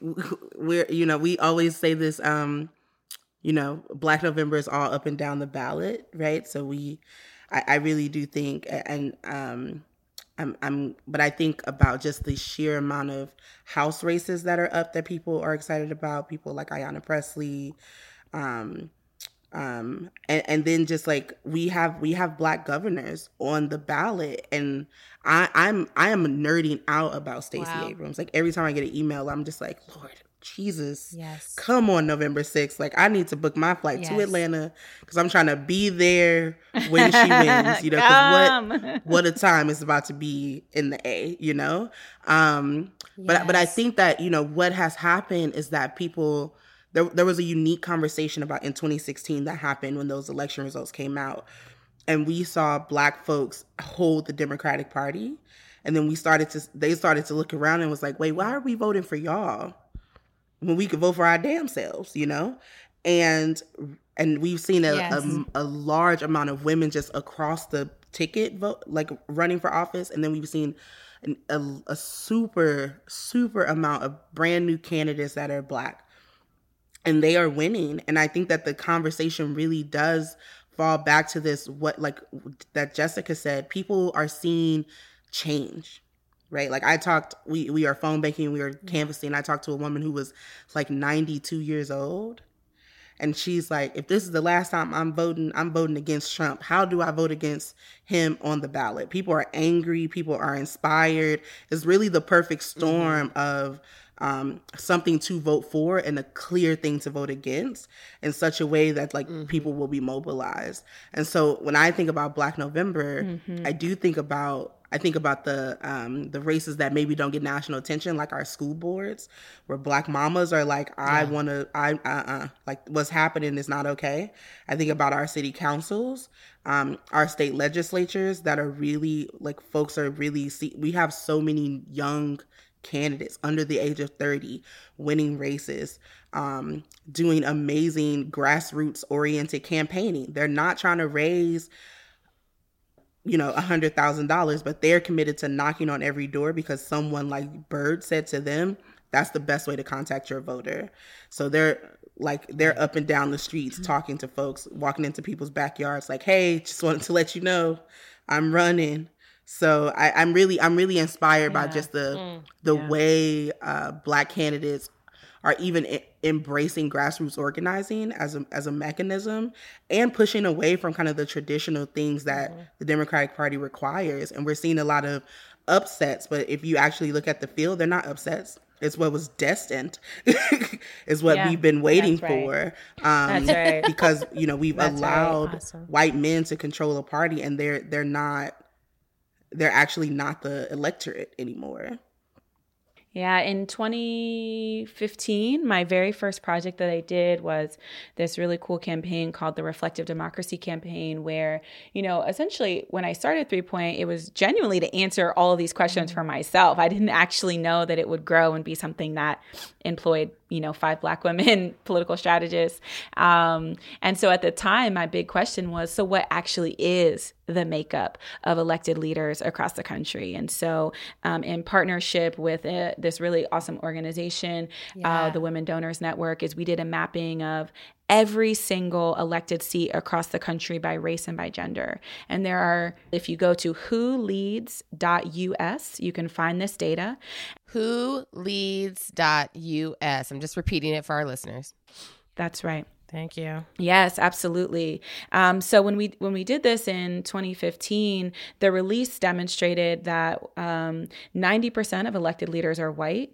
We're, you know, we always say this, um, you know, Black November is all up and down the ballot, right? So we, I, I really do think, and um, I'm, I'm, but I think about just the sheer amount of house races that are up that people are excited about. People like Ayanna Presley, um, um, and, and then just like we have we have black governors on the ballot, and I, I'm I am nerding out about Stacey wow. Abrams. Like every time I get an email, I'm just like, Lord, Jesus. Yes. Come on, November 6th. Like, I need to book my flight yes. to Atlanta because I'm trying to be there when she wins, you know, what, what a time is about to be in the A, you know? Um, yes. but, but I think that, you know, what has happened is that people, there, there was a unique conversation about in 2016 that happened when those election results came out. And we saw black folks hold the Democratic Party. And then we started to, they started to look around and was like, wait, why are we voting for y'all? when we could vote for our damn selves, you know? And and we've seen a, yes. a, a, large amount of women just across the ticket vote, like running for office. And then we've seen an, a, a super, super amount of brand new candidates that are black. And they are winning. And I think that the conversation really does fall back to this what like that Jessica said, people are seeing change right? Like I talked, we we are phone banking, we are canvassing. I talked to a woman who was like 92 years old. And she's like, if this is the last time I'm voting, I'm voting against Trump. How do I vote against him on the ballot? People are angry, people are inspired. It's really the perfect storm mm-hmm. of um, something to vote for and a clear thing to vote against in such a way that like mm-hmm. people will be mobilized. And so when I think about Black November, mm-hmm. I do think about I think about the um, the races that maybe don't get national attention, like our school boards, where black mamas are like, I yeah. want to, I, uh, uh, like what's happening is not okay. I think about our city councils, um, our state legislatures that are really like folks are really see. We have so many young candidates under the age of 30 winning races um, doing amazing grassroots oriented campaigning they're not trying to raise you know, a hundred thousand dollars, but they're committed to knocking on every door because someone like Byrd said to them, that's the best way to contact your voter. So they're like they're up and down the streets mm-hmm. talking to folks, walking into people's backyards, like, hey, just wanted to let you know I'm running. So I, am really I'm really inspired yeah. by just the mm, the yeah. way uh, black candidates are even I- embracing grassroots organizing as a as a mechanism and pushing away from kind of the traditional things that mm-hmm. the Democratic Party requires. And we're seeing a lot of upsets, but if you actually look at the field, they're not upsets. It's what was destined. is what yeah, we've been waiting for. Um, right. Because you know we've that's allowed right. awesome. white men to control a party, and they're they're not. They're actually not the electorate anymore. Yeah, in 2015, my very first project that I did was this really cool campaign called the Reflective Democracy Campaign, where, you know, essentially when I started Three Point, it was genuinely to answer all of these questions for mm-hmm. myself. I didn't actually know that it would grow and be something that employed you know five black women political strategists um, and so at the time my big question was so what actually is the makeup of elected leaders across the country and so um, in partnership with uh, this really awesome organization uh, yeah. uh, the women donors network is we did a mapping of every single elected seat across the country by race and by gender. And there are, if you go to wholeads.us, you can find this data. Wholeads.us. I'm just repeating it for our listeners. That's right. Thank you. Yes, absolutely. Um, so when we when we did this in 2015, the release demonstrated that um, 90% of elected leaders are white,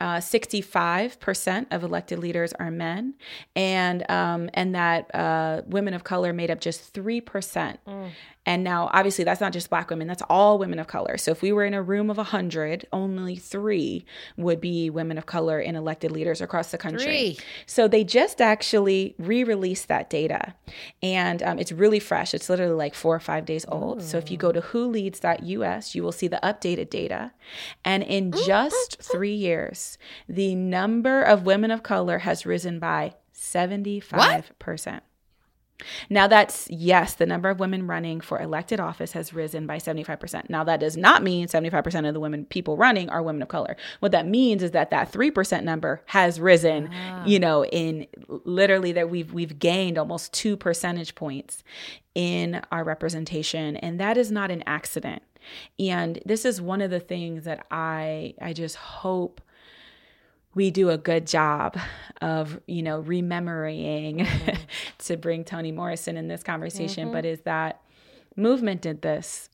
uh, 65% of elected leaders are men, and um, and that uh, women of color made up just three percent. Mm. And now, obviously, that's not just Black women; that's all women of color. So, if we were in a room of hundred, only three would be women of color in elected leaders across the country. Three. So, they just actually re-released that data, and um, it's really fresh. It's literally like four or five days old. Ooh. So, if you go to WhoLeads.us, you will see the updated data, and in just three years the number of women of color has risen by 75%. What? Now, that's yes, the number of women running for elected office has risen by 75%. Now, that does not mean 75% of the women people running are women of color. What that means is that that 3% number has risen, ah. you know, in literally that we've we've gained almost 2 percentage points in our representation, and that is not an accident. And this is one of the things that I I just hope we do a good job of you know remembering mm-hmm. to bring Toni Morrison in this conversation mm-hmm. but is that movement did this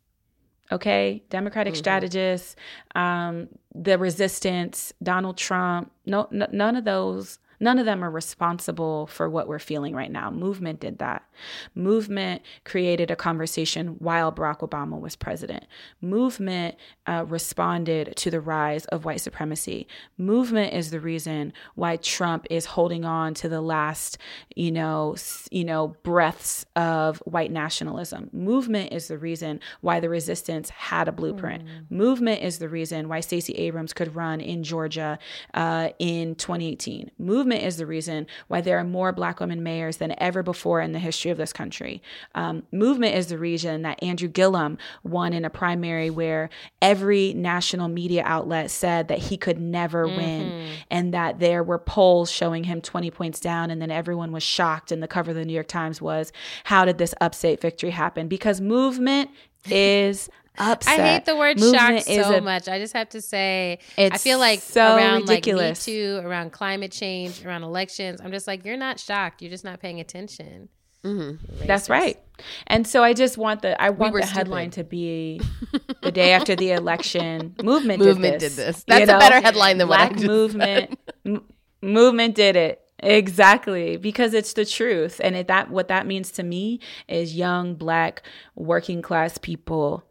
okay democratic mm-hmm. strategists um, the resistance donald trump no, n- none of those None of them are responsible for what we're feeling right now. Movement did that. Movement created a conversation while Barack Obama was president. Movement uh, responded to the rise of white supremacy. Movement is the reason why Trump is holding on to the last, you know, you know, breaths of white nationalism. Movement is the reason why the resistance had a blueprint. Mm. Movement is the reason why Stacey Abrams could run in Georgia uh, in 2018. Movement movement is the reason why there are more black women mayors than ever before in the history of this country. Um, movement is the reason that Andrew Gillum won in a primary where every national media outlet said that he could never mm-hmm. win and that there were polls showing him 20 points down. And then everyone was shocked. And the cover of the New York Times was, How did this upstate victory happen? Because movement is upset. I hate the word Movement shock so a, much. I just have to say, I feel like so around ridiculous. like Me Too, around climate change, around elections, I'm just like, you're not shocked. You're just not paying attention. Mm-hmm. That's right. And so I just want the I want we the headline to be the day after the election. Movement, movement did this. Did this. That's you know? a better headline than Black what I movement. m- movement did it. Exactly, because it's the truth, and it, that what that means to me is young black working class people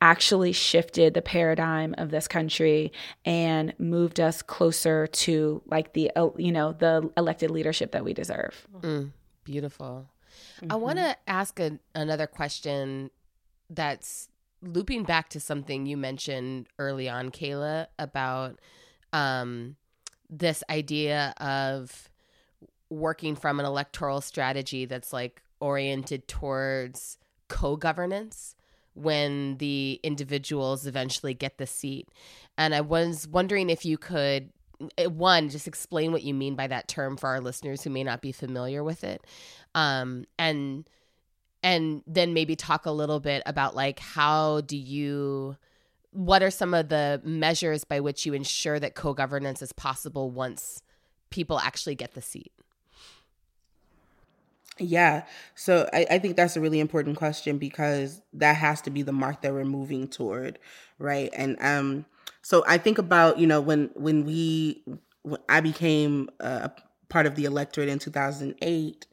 actually shifted the paradigm of this country and moved us closer to like the uh, you know the elected leadership that we deserve. Mm, beautiful. Mm-hmm. i want to ask a, another question that's looping back to something you mentioned early on kayla about um, this idea of working from an electoral strategy that's like oriented towards co-governance when the individuals eventually get the seat. And I was wondering if you could eh, one just explain what you mean by that term for our listeners who may not be familiar with it um, and and then maybe talk a little bit about like how do you what are some of the measures by which you ensure that co-governance is possible once people actually get the seat yeah. So I, I think that's a really important question because that has to be the mark that we're moving toward, right? And um, so I think about you know when when we when I became a part of the electorate in 2008.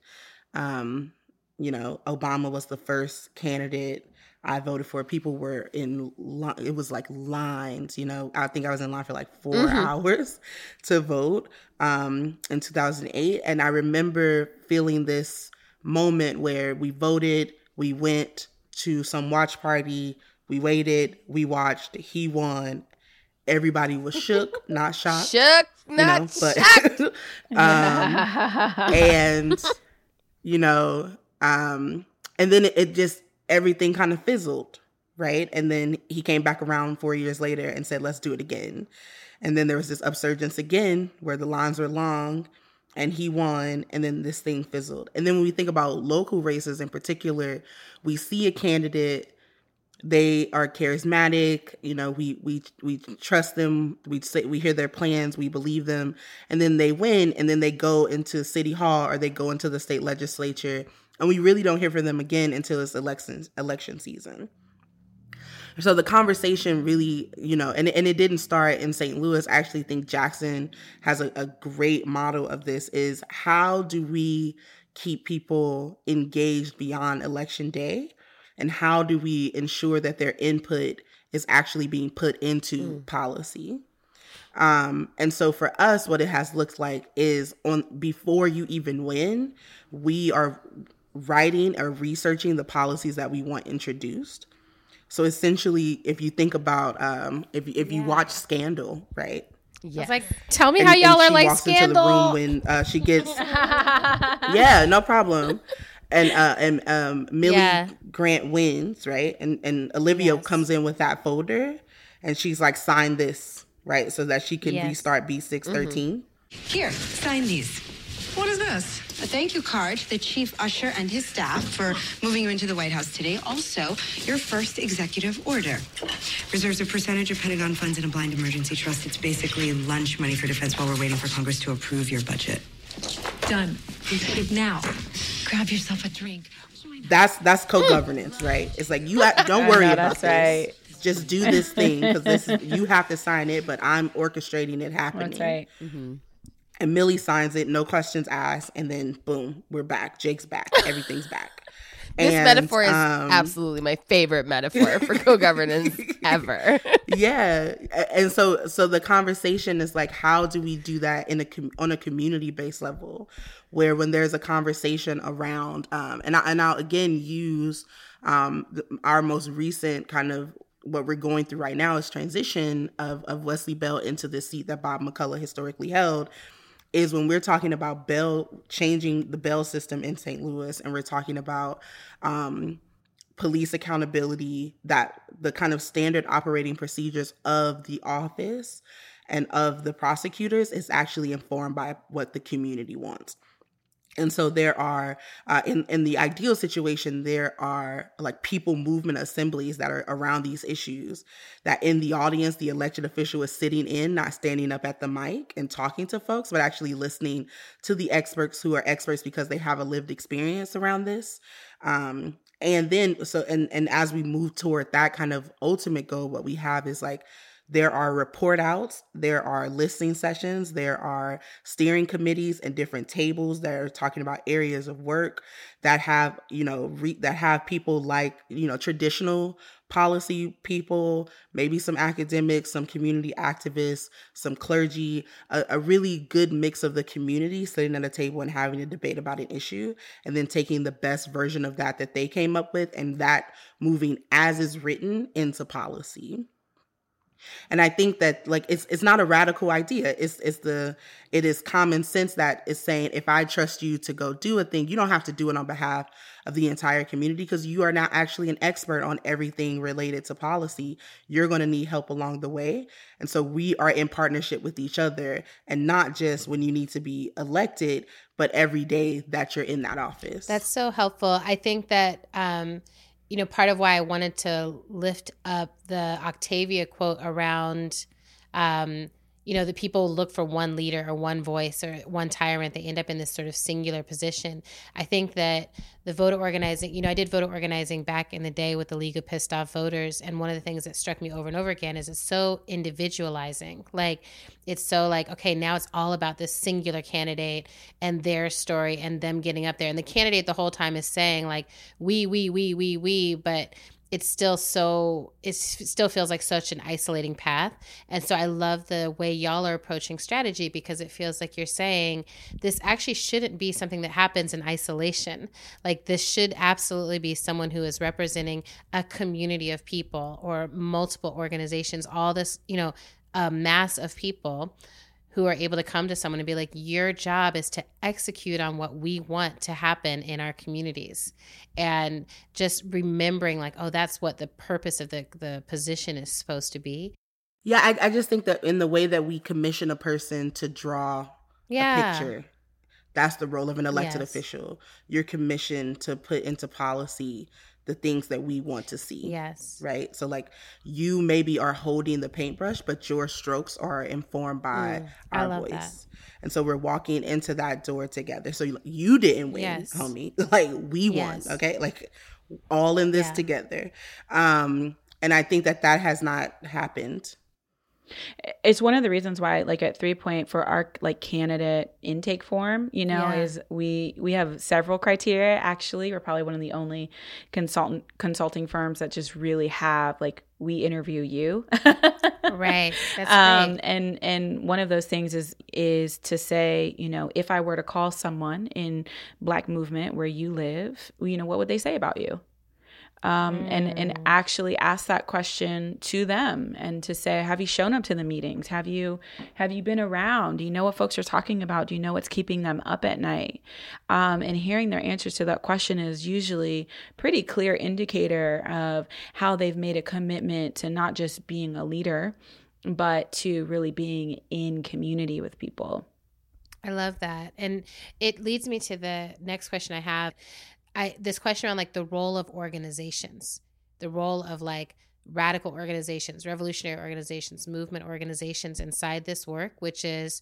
Um, you know, Obama was the first candidate I voted for. People were in it was like lines, you know. I think I was in line for like 4 mm-hmm. hours to vote um in 2008 and I remember feeling this moment where we voted, we went to some watch party, we waited, we watched, he won. Everybody was shook, not shocked. Shook, not you know, but, shocked. um, and you know, um, and then it, it just everything kind of fizzled, right? And then he came back around four years later and said, "Let's do it again." And then there was this upsurgence again, where the lines were long and he won and then this thing fizzled. And then when we think about local races in particular we see a candidate they are charismatic you know we we we trust them we say we hear their plans we believe them and then they win and then they go into city hall or they go into the state legislature and we really don't hear from them again until it's election election season so the conversation really, you know, and, and it didn't start in St. Louis. I actually think Jackson has a, a great model of this is how do we keep people engaged beyond election day? And how do we ensure that their input is actually being put into mm. policy? Um, and so for us, what it has looked like is on before you even win, we are writing or researching the policies that we want introduced. So essentially, if you think about um, if if you watch Scandal, right? Yeah. It's like, tell me and, how y'all are like Scandal. when uh, she gets. yeah, no problem. and uh, and um, Mellie yeah. Grant wins, right? And and Olivia yes. comes in with that folder, and she's like, "Sign this, right, so that she can yes. restart B six thirteen. Here, sign these. What is this? A thank you card to the chief usher and his staff for moving you into the White House today. Also, your first executive order. Reserves a percentage of Pentagon funds in a blind emergency trust. It's basically lunch money for defense while we're waiting for Congress to approve your budget. Done. Now, grab yourself a drink. That's that's co-governance, right? It's like you have, don't worry know, about this. Right. Just do this thing because this you have to sign it, but I'm orchestrating it happening. That's right. Mm-hmm. And Mellie signs it, no questions asked, and then boom, we're back. Jake's back. Everything's back. This and, metaphor is um, absolutely my favorite metaphor for co-governance ever. yeah, and so so the conversation is like, how do we do that in a on a community based level, where when there's a conversation around, um, and I, and I'll again use um, the, our most recent kind of what we're going through right now is transition of of Wesley Bell into the seat that Bob McCulloch historically held is when we're talking about bail changing the bail system in St. Louis and we're talking about um, police accountability that the kind of standard operating procedures of the office and of the prosecutors is actually informed by what the community wants and so there are uh, in in the ideal situation there are like people movement assemblies that are around these issues that in the audience the elected official is sitting in not standing up at the mic and talking to folks but actually listening to the experts who are experts because they have a lived experience around this. Um, and then so and and as we move toward that kind of ultimate goal what we have is like there are report outs, there are listening sessions, there are steering committees and different tables that are talking about areas of work that have, you know, re- that have people like, you know, traditional policy people, maybe some academics, some community activists, some clergy, a, a, really good mix of the community sitting at a table and having a debate about an issue, and then taking the best version of that that they came up with and that moving as is written into policy. And I think that like it's it's not a radical idea. It's it's the it is common sense that is saying if I trust you to go do a thing, you don't have to do it on behalf of the entire community because you are not actually an expert on everything related to policy. You're going to need help along the way. And so we are in partnership with each other and not just when you need to be elected, but every day that you're in that office. That's so helpful. I think that um you know, part of why I wanted to lift up the Octavia quote around um, you know, the people look for one leader or one voice or one tyrant. They end up in this sort of singular position. I think that the voter organizing, you know, I did voter organizing back in the day with the League of Pissed Off Voters. And one of the things that struck me over and over again is it's so individualizing. Like, it's so like, okay, now it's all about this singular candidate and their story and them getting up there. And the candidate the whole time is saying, like, we, we, we, we, we, but it's still so it still feels like such an isolating path. And so i love the way y'all are approaching strategy because it feels like you're saying this actually shouldn't be something that happens in isolation. Like this should absolutely be someone who is representing a community of people or multiple organizations all this you know a mass of people who are able to come to someone and be like, your job is to execute on what we want to happen in our communities. And just remembering, like, oh, that's what the purpose of the, the position is supposed to be. Yeah, I, I just think that in the way that we commission a person to draw yeah. a picture, that's the role of an elected yes. official. You're commissioned to put into policy the things that we want to see. Yes. Right. So like you maybe are holding the paintbrush, but your strokes are informed by mm, our voice. That. And so we're walking into that door together. So you didn't win, yes. homie. Like we yes. won. Okay. Like all in this yeah. together. Um, and I think that that has not happened it's one of the reasons why like at three point for our like candidate intake form you know yeah. is we we have several criteria actually we're probably one of the only consultant consulting firms that just really have like we interview you right that's um, great. and and one of those things is is to say you know if i were to call someone in black movement where you live you know what would they say about you um, mm. and and mm. actually ask that question to them and to say have you shown up to the meetings have you have you been around do you know what folks are talking about do you know what's keeping them up at night um, and hearing their answers to that question is usually pretty clear indicator of how they've made a commitment to not just being a leader but to really being in community with people I love that. And it leads me to the next question I have. I this question around like the role of organizations, the role of like radical organizations, revolutionary organizations, movement organizations inside this work, which is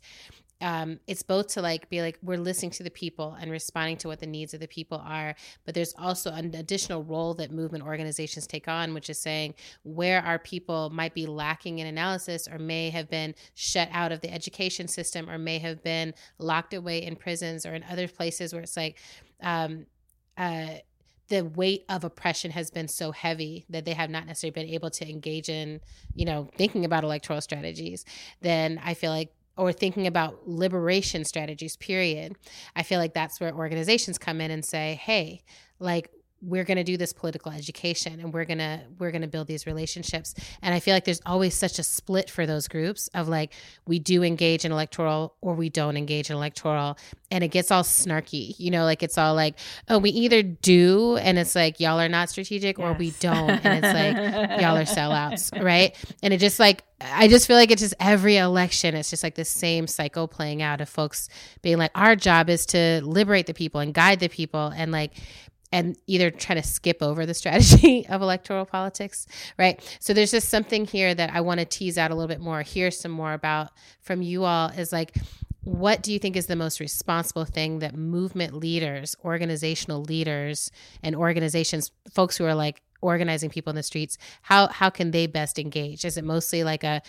um, it's both to like be like we're listening to the people and responding to what the needs of the people are but there's also an additional role that movement organizations take on which is saying where our people might be lacking in analysis or may have been shut out of the education system or may have been locked away in prisons or in other places where it's like um, uh, the weight of oppression has been so heavy that they have not necessarily been able to engage in, you know, thinking about electoral strategies, then I feel like or thinking about liberation strategies, period. I feel like that's where organizations come in and say, hey, like we're going to do this political education and we're going to we're going to build these relationships and i feel like there's always such a split for those groups of like we do engage in electoral or we don't engage in electoral and it gets all snarky you know like it's all like oh we either do and it's like y'all are not strategic yes. or we don't and it's like y'all are sellouts right and it just like I just feel like it's just every election, it's just like the same cycle playing out of folks being like, our job is to liberate the people and guide the people. And like, and either try to skip over the strategy of electoral politics, right? So there's just something here that I want to tease out a little bit more, hear some more about from you all is like, what do you think is the most responsible thing that movement leaders, organizational leaders, and organizations, folks who are like organizing people in the streets, how how can they best engage? Is it mostly like a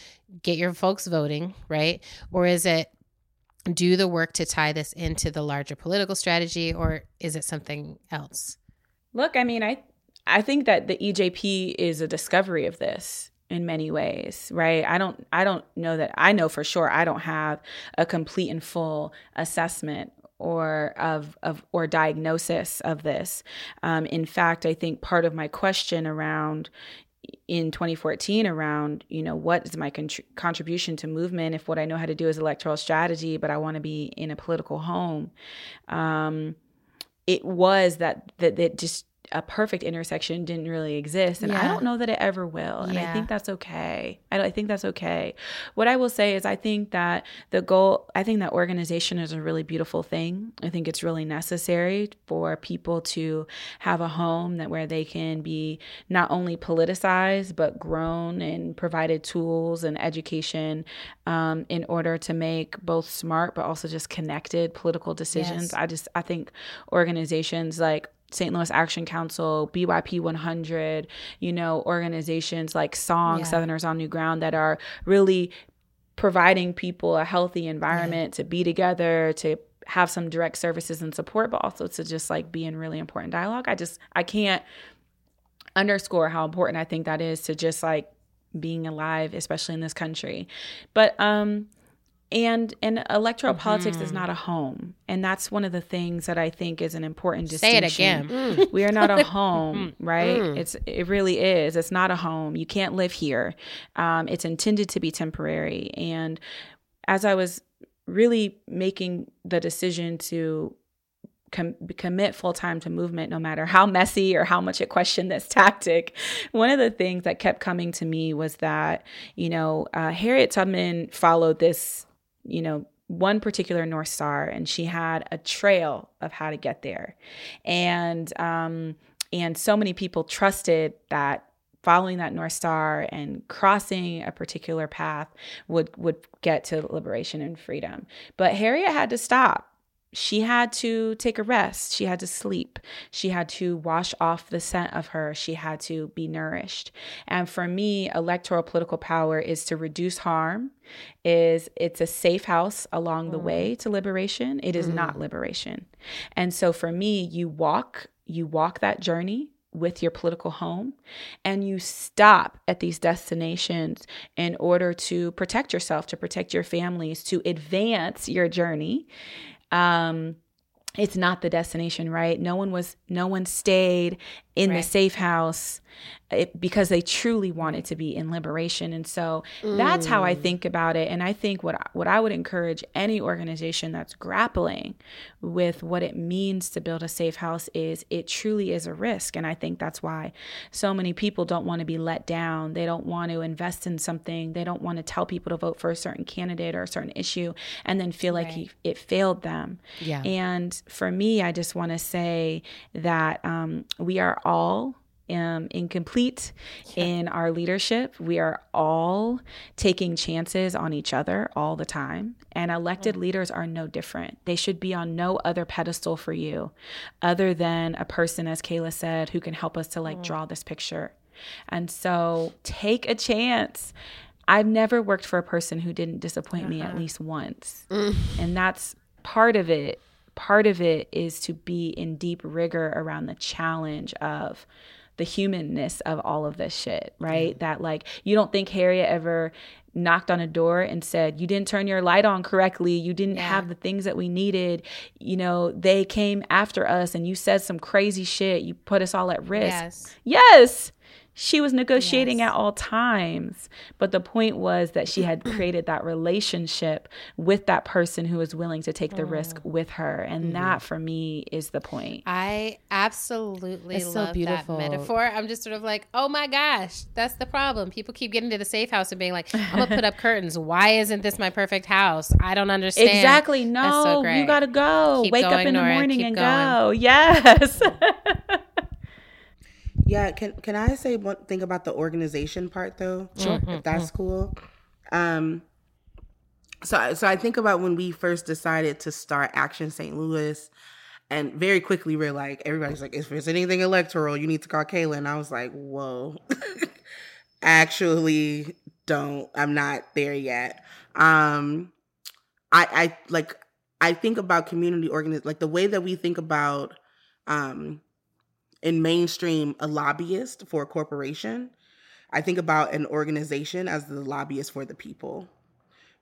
get your folks voting, right? Or is it do the work to tie this into the larger political strategy or is it something else? Look, I mean, I I think that the EJP is a discovery of this in many ways, right? I don't I don't know that I know for sure I don't have a complete and full assessment or of of or diagnosis of this. Um, in fact, I think part of my question around in 2014 around you know what is my contribution to movement if what i know how to do is electoral strategy but i want to be in a political home. Um, it was that that that just a perfect intersection didn't really exist and yeah. i don't know that it ever will and yeah. i think that's okay I, I think that's okay what i will say is i think that the goal i think that organization is a really beautiful thing i think it's really necessary for people to have a home that where they can be not only politicized but grown and provided tools and education um, in order to make both smart but also just connected political decisions yes. i just i think organizations like St. Louis Action Council, BYP 100, you know, organizations like Song, yeah. Southerners on New Ground that are really providing people a healthy environment yeah. to be together, to have some direct services and support, but also to just like be in really important dialogue. I just, I can't underscore how important I think that is to just like being alive, especially in this country. But, um, and and electoral mm-hmm. politics is not a home and that's one of the things that i think is an important Say distinction it again mm. we are not a home right mm. it's it really is it's not a home you can't live here um, it's intended to be temporary and as i was really making the decision to com- commit full time to movement, no matter how messy or how much it questioned this tactic. One of the things that kept coming to me was that, you know, uh, Harriet Tubman followed this you know, one particular North Star, and she had a trail of how to get there. And um, and so many people trusted that following that North Star and crossing a particular path would would get to liberation and freedom. But Harriet had to stop she had to take a rest. She had to sleep. She had to wash off the scent of her. She had to be nourished. And for me, electoral political power is to reduce harm. Is it's a safe house along the way mm. to liberation. It is mm. not liberation. And so for me, you walk, you walk that journey with your political home and you stop at these destinations in order to protect yourself, to protect your families, to advance your journey um, it's not the destination, right? No one was, no one stayed in Right. the safe house it, because they truly wanted to be in liberation. And so that's how i think about it. And i think what I- what i would encourage any organization that's grappling with what it means to build a safe house is it truly is a risk. And i think that's why so many people don't want to be let down. They don't want to invest in something. They don't want to tell people to vote for a certain candidate or a certain issue and then feel like he, it failed them. Yeah. and for me, I just want to say that um, we are all um, incomplete in our leadership. We are all taking chances on each other all the time. And elected mm-hmm. leaders are no different. They should be on no other pedestal for you other than a person, as Kayla said, who can help us to like mm-hmm. draw this picture. And so take a chance. I've never worked for a person who didn't disappoint me at mm-hmm. least once. Mm. And that's part of it. Part of it is to be in deep rigor around the challenge of the humanness of all of this shit, right? That like you don't think Harriet ever knocked on a door and said, You didn't turn your light on correctly. You didn't have the things that we needed. You know, they came after us and you said some crazy shit. You put us all at risk. Yes. Yes. She was negotiating at all times. But the point was that she had created that relationship with that person who was willing to take the Mm. risk with her. And Mm-hmm. that for me is the point. I absolutely It's so love beautiful. that metaphor. I'm just sort of like, oh my gosh, that's the problem. People keep getting to the safe house and being like, I'm gonna put up curtains. Why isn't this my perfect house? I don't understand. Exactly. That's so No, you got to go. Keep Wake up going, in the morning and going. go. Yes. Yeah, can can I say one thing about the organization part though? Sure. If that's cool. Um so so I think about when we first decided to start Action St. Louis and very quickly we're like everybody's like if there's anything electoral, you need to call Kayla and I was like, "Whoa." Actually don't. I'm not there yet. Um I I like I think about community organiz like the way that we think about um in mainstream a lobbyist for a corporation i think about an organization as the lobbyist for the people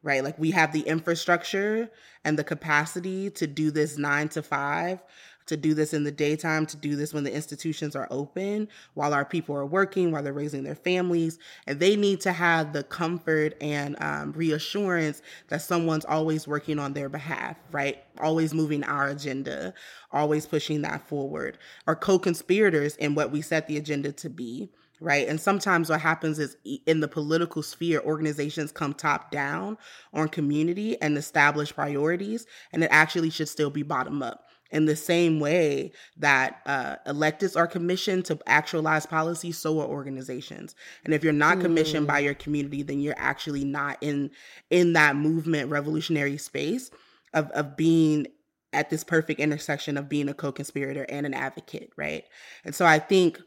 right? Like we have the infrastructure and the capacity to do this 9 to 5 to do this in the daytime to do this when the institutions are open while our people are working while they're raising their families. And they need to have the comfort and um, reassurance that someone's always working on their behalf right? Always moving our agenda always pushing that forward. Our co-conspirators in what we set the agenda to be right? And sometimes what happens is in the political sphere organizations come top down on community and establish priorities and it actually should still be bottom up in the same way that uh, electeds are commissioned to actualize policy, so are organizations. And if you're not commissioned by your community, then you're actually not in in that movement, revolutionary space of of being at this perfect intersection of being a co-conspirator and an advocate, right? And so I think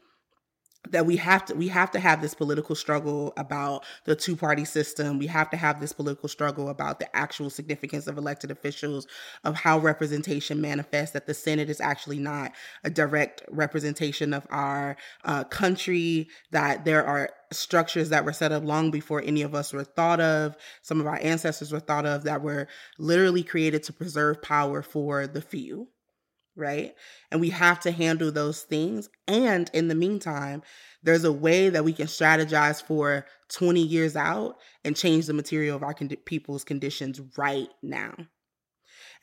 that we have to we have to have this political struggle about the two party system. We have to have this political struggle about the actual significance of elected officials of how representation manifests that the senate is actually not a direct representation of our uh, country that there are structures that were set up long before any of us were thought of some of our ancestors were thought of that were literally created to preserve power for the few right? And we have to handle those things. And in the meantime, there's a way that we can strategize for 20 years out and change the material of our con- people's conditions right now.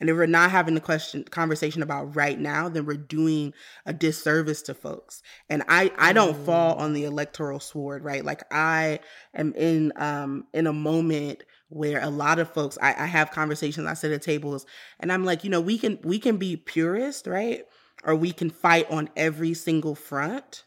And if we're not having the question conversation about right now, then we're doing a disservice to folks. And I I don't fall on the electoral sword, right? Like I am in um in a moment where a lot of folks I, I have conversations, I sit at tables, and I'm like, you know, we can we can be purist, right? Or we can fight on every single front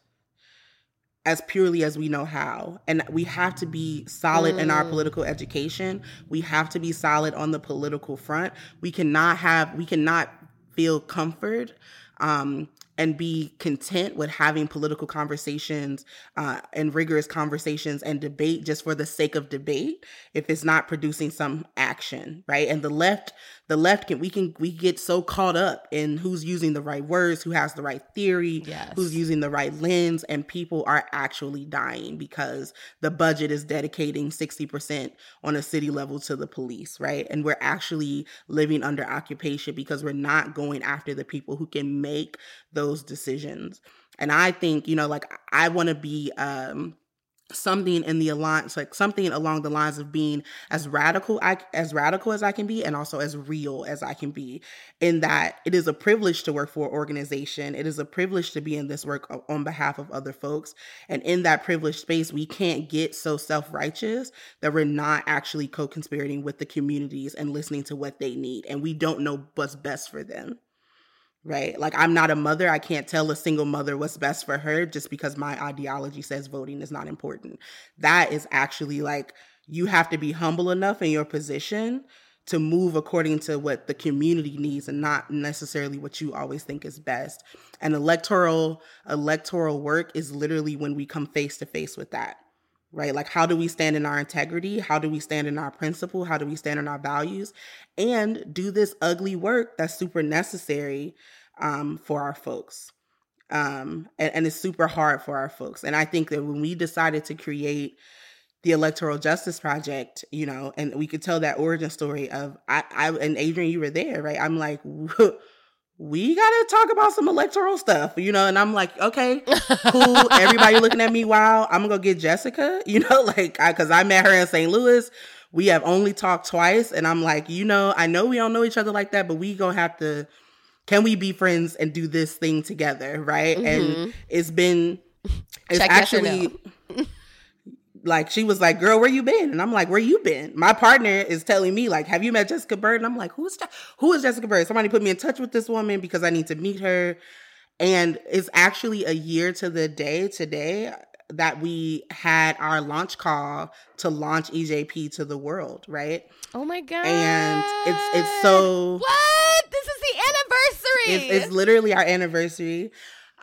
as purely as we know how. And we have to be solid in our political education. We have to be solid on the political front. We cannot have, we cannot feel comfort um, and be content with having political conversations uh, and rigorous conversations and debate just for the sake of debate if it's not producing some action right and the left the left can we can we get so caught up in who's using the right words who has the right theory Yes. who's using the right lens and people are actually dying because the budget is dedicating 60% on a city level to the police right and we're actually living under occupation because we're not going after the people who can make those decisions. And I think, you know, like I want to be um something in the alliance like something along the lines of being as radical I, as radical as I can be and also as real as I can be. In that it is a privilege to work for an organization. It is a privilege to be in this work on behalf of other folks. And in that privileged space we can't get so self-righteous that we're not actually co-conspirating with the communities and listening to what they need. And we don't know what's best for them right? Like, I'm not a mother. I can't tell a single mother what's best for her just because my ideology says voting is not important. That is actually like, you have to be humble enough in your position to move according to what the community needs and not necessarily what you always think is best. And electoral electoral work is literally when we come face to face with that. Right? Like how do we stand in our integrity? How do we stand in our principle? How do we stand in our values? And do this ugly work that's super necessary um, for our folks. Um, and, and it's super hard for our folks. And I think that when we decided to create the Electoral Justice Project, you know, and we could tell that origin story of I, I and Adrienne, you were there, right? I'm like, we gotta talk about some electoral stuff, you know, and I'm like, okay, cool. Everybody looking at me, wow, I'm gonna go get Jessica, you know, like, cause I met her in St. Louis. We have only talked twice, and I'm like, you know, I know we don't know each other like that, but we gonna have to can we be friends and do this thing together, right? Mm-hmm. And it's been it's Check actually no. like she was like, "Girl, where you been?" And I'm like, "Where you been?" My partner is telling me like, "Have you met Jessica Byrd?" And I'm like, "Who's who is Jessica Byrd?" Somebody put me in touch with this woman because I need to meet her. And it's actually a year to the day today that we had our launch call to launch EJP to the world, right? Oh my god! And it's it's so what this is the anniversary. It's, it's literally our anniversary,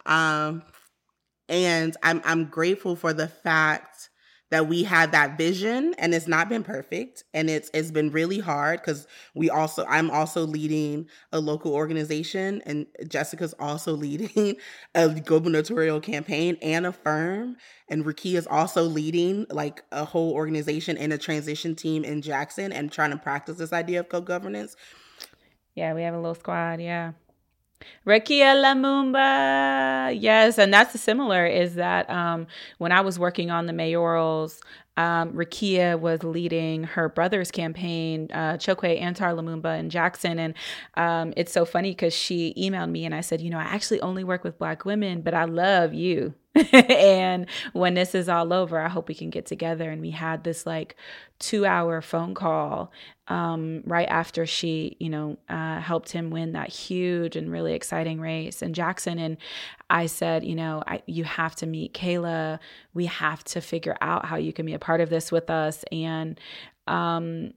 um, and I'm I'm grateful for the fact that we had that vision and it's not been perfect and it's it's been really hard because we also i'm also leading a local organization and jessica's also leading a gubernatorial campaign and a firm and Rukia is also leading like a whole organization and a transition team in jackson and trying to practice this idea of co-governance. Yeah we have a little squad yeah Rukia Lumumba. Yes, and that's similar is that um, when I was working on the mayorals, um, Rukia was leading her brother's campaign, uh, Chokwe Antar Lumumba and Jackson. And um, it's so funny because she emailed me and I said, You know, I actually only work with Black women, but I love you. and when this is all over, I hope we can get together. And we had this like two hour phone call um, right after she, you know, uh, helped him win that huge and really exciting race in Jackson. And I said, you know, I, you have to meet Kayla. We have to figure out how you can be a part of this with us. And um,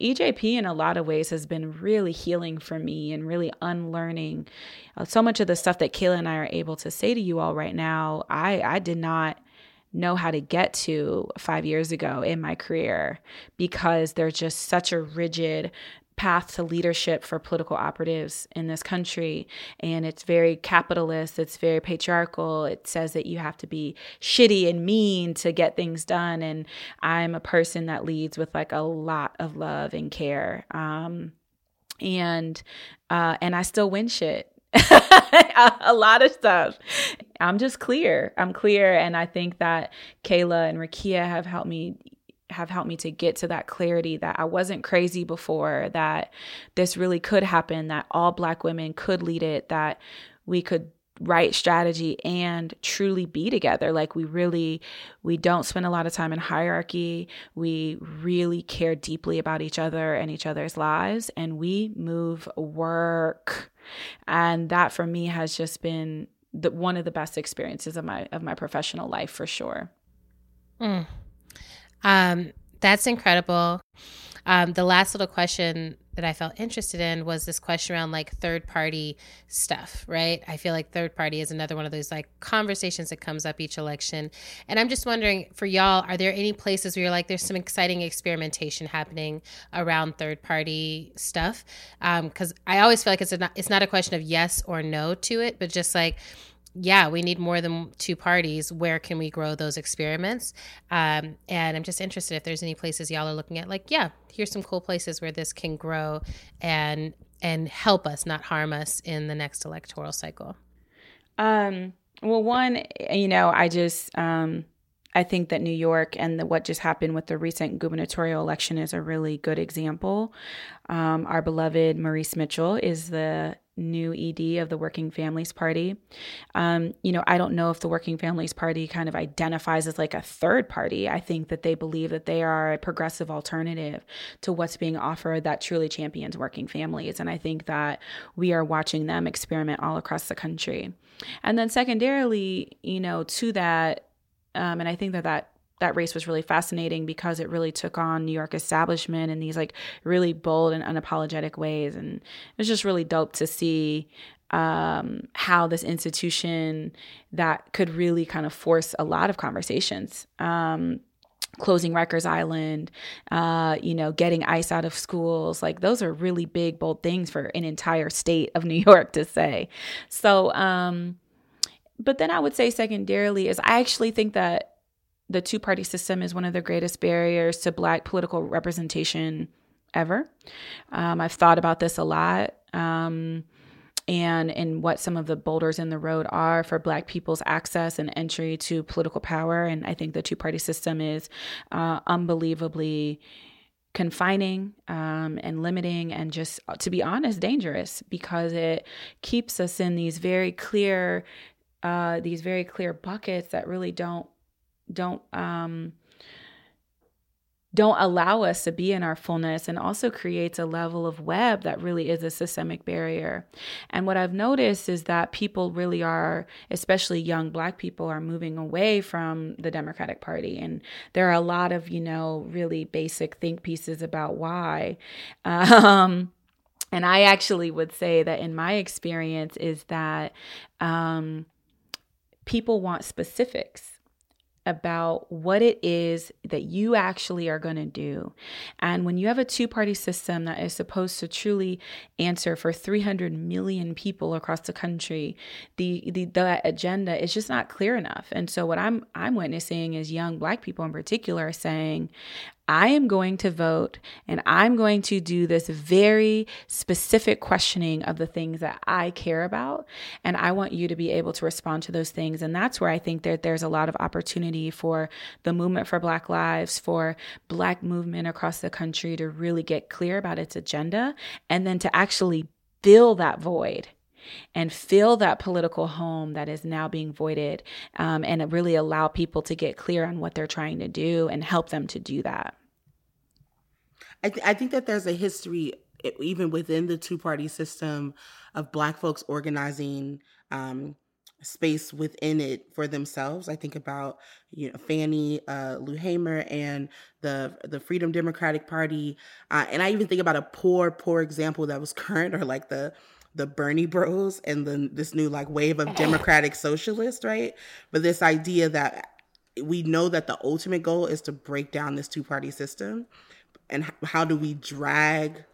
EJP in a lot of ways has been really healing for me and really unlearning uh, so much of the stuff that Kayla and I are able to say to you all right now. I I did not know how to get to five years ago in my career because there's just such a rigid path to leadership for political operatives in this country. And it's very capitalist, it's very patriarchal. It says that you have to be shitty and mean to get things done. And I'm a person that leads with like a lot of love and care. Um, and uh, and I still win shit. a lot of stuff. I'm just clear. I'm clear. And I think that Kayla and Rukia have helped me have helped me to get to that clarity that I wasn't crazy before, that this really could happen, that all Black women could lead it, that we could write strategy and truly be together. Like we really we don't spend a lot of time in hierarchy. We really care deeply about each other and each other's lives and we move work. And that for me has just been the, one of the best experiences of my of my professional life for sure. Mm. Um, that's incredible. Um, the last little question that I felt interested in was this question around like third party stuff, right? I feel like third party is another one of those like conversations that comes up each election. And I'm just wondering for y'all, are there any places where you're like, there's some exciting experimentation happening around third party stuff? Because um, I always feel like it's, a, it's not a question of yes or no to it, but just like, yeah, we need more than two parties. Where can we grow those experiments? Um, and I'm just interested if there's any places y'all are looking at. Like, yeah, here's some cool places where this can grow and and help us, not harm us, in the next electoral cycle. Um, Well, one, you know, I just um, I think that New York and the, what just happened with the recent gubernatorial election is a really good example. Um, our beloved Maurice Mitchell is the new ED of the Working Families Party. Um, you know, I don't know if the Working Families Party kind of identifies as like a third party. I think that they believe that they are a progressive alternative to what's being offered that truly champions working families. And I think that we are watching them experiment all across the country. And then, secondarily, you know, to that, um, and I think that that that race was really fascinating because it really took on New York establishment in these like really bold and unapologetic ways, and it was just really dope to see um, how this institution that could really kind of force a lot of conversations. Um, closing Rikers Island, uh, you know, getting ICE out of schools. Like those are really big, bold things for an entire state of New York to say. So, um, but then I would say secondarily is I actually think that the two party system is one of the greatest barriers to Black political representation ever. Um, I've thought about this a lot. Um, and and what some of the boulders in the road are for black people's access and entry to political power and i think the two-party system is uh, unbelievably confining um, and limiting and just to be honest dangerous because it keeps us in these very clear uh, these very clear buckets that really don't don't um, don't allow us to be in our fullness and also creates a level of web that really is a systemic barrier. And what I've noticed is that people really are, especially young black people, are moving away from the Democratic Party. And there are a lot of, you know, really basic think pieces about why. Um, and I actually would say that in my experience is that um, people want specifics about what it is that you actually are going to do. And when you have a two party system that is supposed to truly answer for 300 million people across the country, the, the, the agenda is just not clear enough. And so what I'm I'm witnessing is young black people in particular saying, I am going to vote and I'm going to do this very specific questioning of the things that I care about. And I want you to be able to respond to those things. And that's where I think that there's a lot of opportunity for the movement for Black Lives, for Black movement across the country to really get clear about its agenda and then to actually fill that void and fill that political home that is now being voided um, and really allow people to get clear on what they're trying to do and help them to do that. I, th- I think that there's a history, even within the two party system, of Black folks organizing um, space within it for themselves. I think about you know Fannie uh, Lou Hamer and the the Freedom Democratic Party, uh, and I even think about a poor poor example that was current, or like the the Bernie Bros and then this new like wave of democratic socialists, right? But this idea that we know that the ultimate goal is to break down this two party system and how do we drag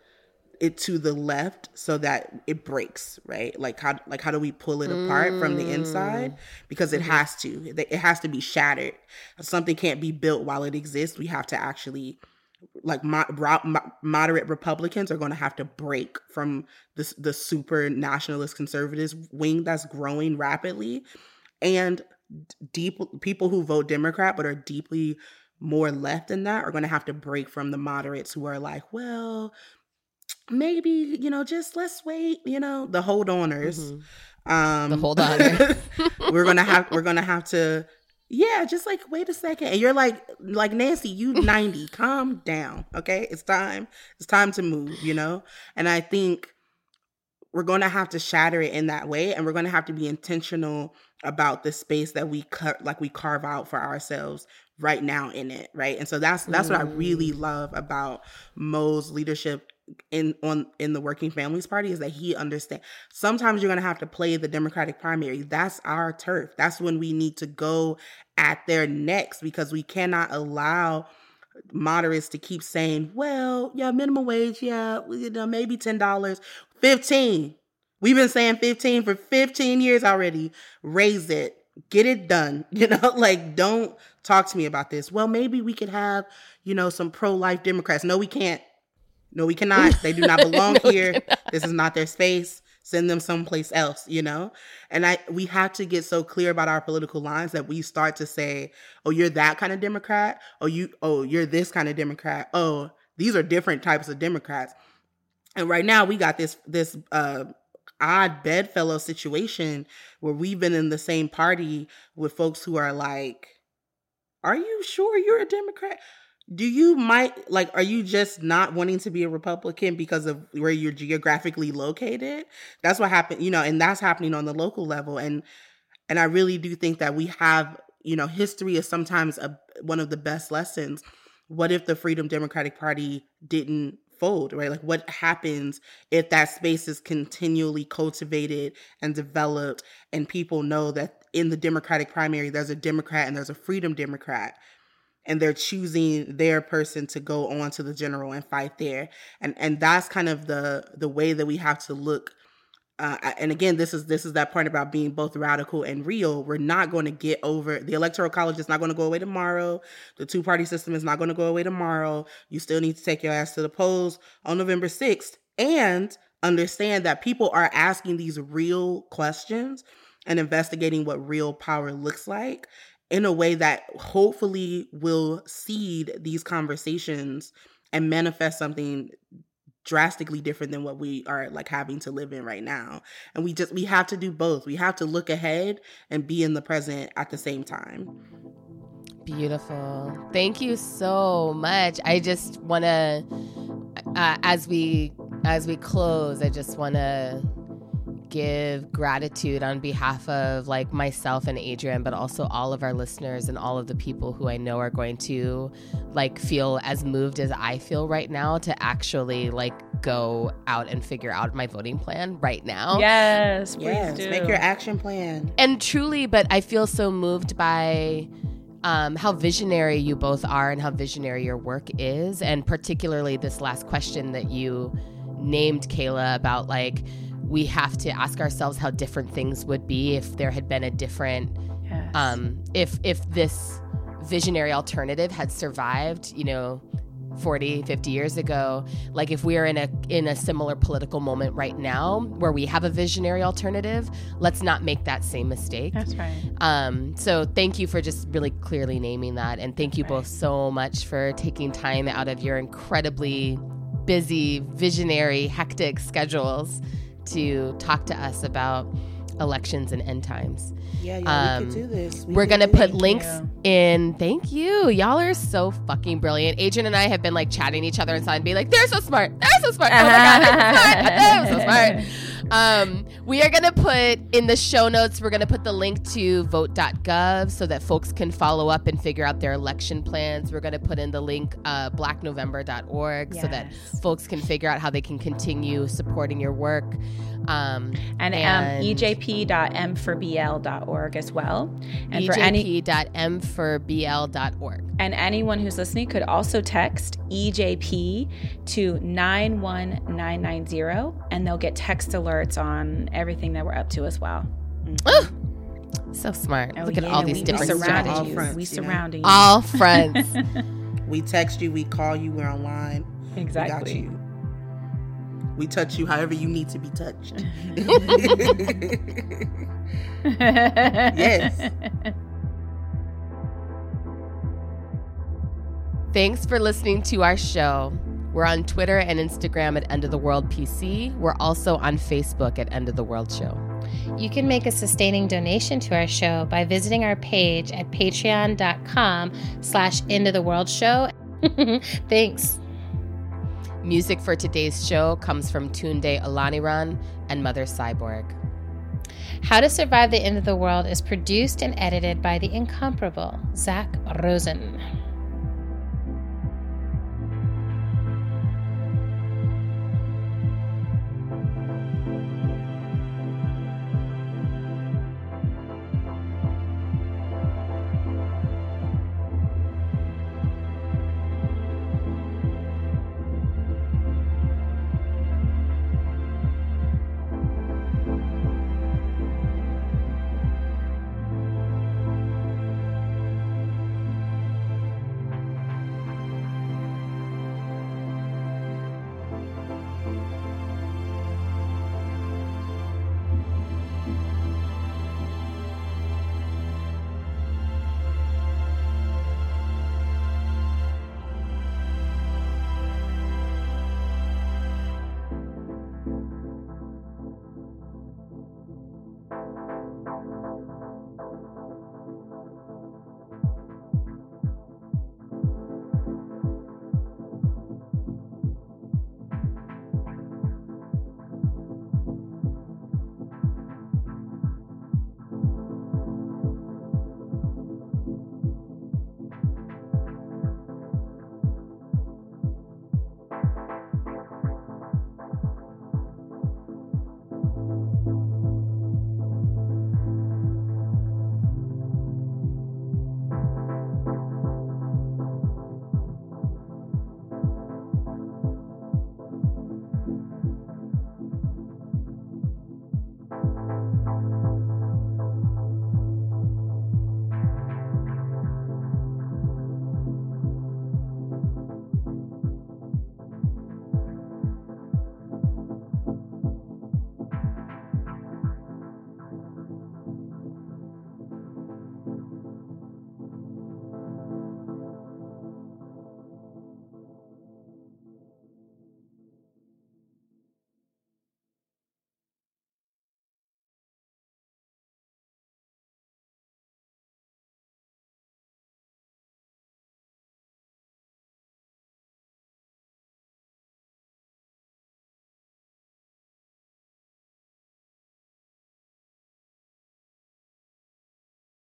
it to the left so that it breaks right like how like how do we pull it apart mm. from the inside mm. because it mm-hmm. has to it has to be shattered something can't be built while it exists we have to actually like mo- mo- moderate republicans are going to have to break from this the super nationalist conservatives wing that's growing rapidly and deep people who vote democrat but are deeply more left than that are going to have to break from the moderates who are like, well, maybe, you know, just let's wait, you know, the hold oners. Mm-hmm. Um the hold on. we're going to have we're going to have to yeah, just like wait a second. And you're like like Nancy, you 90, calm down, okay? It's time. It's time to move, you know? And I think we're going to have to shatter it in that way and we're going to have to be intentional about the space that we cut like we carve out for ourselves right now in it right? And so that's that's mm. what i really mm. love about mo's leadership in on in the working families party is that he understands sometimes you're going to have to play the democratic primary. That's our turf. That's when we need to go at their necks because we cannot allow moderates to keep saying well yeah minimum wage yeah you know maybe $10 15 we've been saying 15 for 15 years already. Raise it get it done you know like don't talk to me about this well maybe we could have you know some pro-life democrats no we can't no we cannot they do not belong no, here this is not their space send them someplace else, you know? And I we have to get so clear about our political lines that we start to say, "Oh, you're that kind of Democrat. Oh, you oh, you're this kind of Democrat. Oh, these are different types of Democrats." And right now we got this this uh odd bedfellow situation where we've been in the same party with folks who are like, "Are you sure you're a Democrat?" do you might like are you just not wanting to be a republican because of where you're geographically located that's what happened you know and that's happening on the local level and and i really do think that we have you know history is sometimes a, one of the best lessons what if the freedom democratic party didn't fold right? Like what happens if that space is continually cultivated and developed and people know that in the democratic primary there's a democrat and there's a freedom democrat and they're choosing their person to go on to the general and fight there. And and that's kind of the the way that we have to look uh, and again this is this is that point about being both radical and real. We're not going to get over the electoral college is not going to go away tomorrow. The two party system is not going to go away tomorrow. You still need to take your ass to the polls on november 6th and understand that people are asking these real questions and investigating what real power looks like in a way that hopefully will seed these conversations and manifest something drastically different than what we are like having to live in right now. And we just we have to do both. We have to look ahead and be in the present at the same time. Beautiful. Thank you so much. I just want to uh, as we as we close i just want to give gratitude on behalf of like myself and Adrienne, but also all of our listeners and all of the people who I know are going to like feel as moved as I feel right now to actually like go out and figure out my voting plan right now. Yes, please yes, do. make your action plan. And truly, but I feel so moved by um, how visionary you both are and how visionary your work is, and particularly this last question that you named Kayla about like we have to ask ourselves how different things would be if there had been a different yes. um if if this visionary alternative had survived you know 40 50 years ago like if we're in a in a similar political moment right now where we have a visionary alternative let's not make that same mistake that's right um so thank you for just really clearly naming that and thank you right. both so much for taking time out of your incredibly busy visionary hectic schedules to talk to us about elections and end times. Yeah, yeah, um, we could do this. We are gonna put links you. in. Thank you. Y'all are so fucking brilliant. Adrienne and I have been like chatting each other inside and be like, "They're so smart. They're so smart. Oh my god, they're so smart." Um, we are gonna put in the show notes. We're gonna put the link to vote.gov so that folks can follow up and figure out their election plans. We're gonna put in the link uh, blacknovember.org yes. so that folks can figure out how they can continue supporting your work. Um, and, um, and um, ejp.m4bl.org as well. And ejp. for any m4bl.org. And anyone who's listening could also text EJP to 91990 and they'll get text alerts on everything that we're up to as well. Mm-hmm. so smart. Oh, Look yeah, at all these different strategies. Fronts, we surrounding you. All friends. we text you, we call you, we're online. Exactly. We, we touch you however you need to be touched. yes. Thanks for listening to our show. We're on Twitter and Instagram at End of the World PC. We're also on Facebook at End of the World Show. You can make a sustaining donation to our show by visiting our page at patreon.com slash End of the World Show. Thanks. Music for today's show comes from Tunde Olaniran and Mother Cyborg. How to Survive the End of the World is produced and edited by the incomparable Zach Rosen.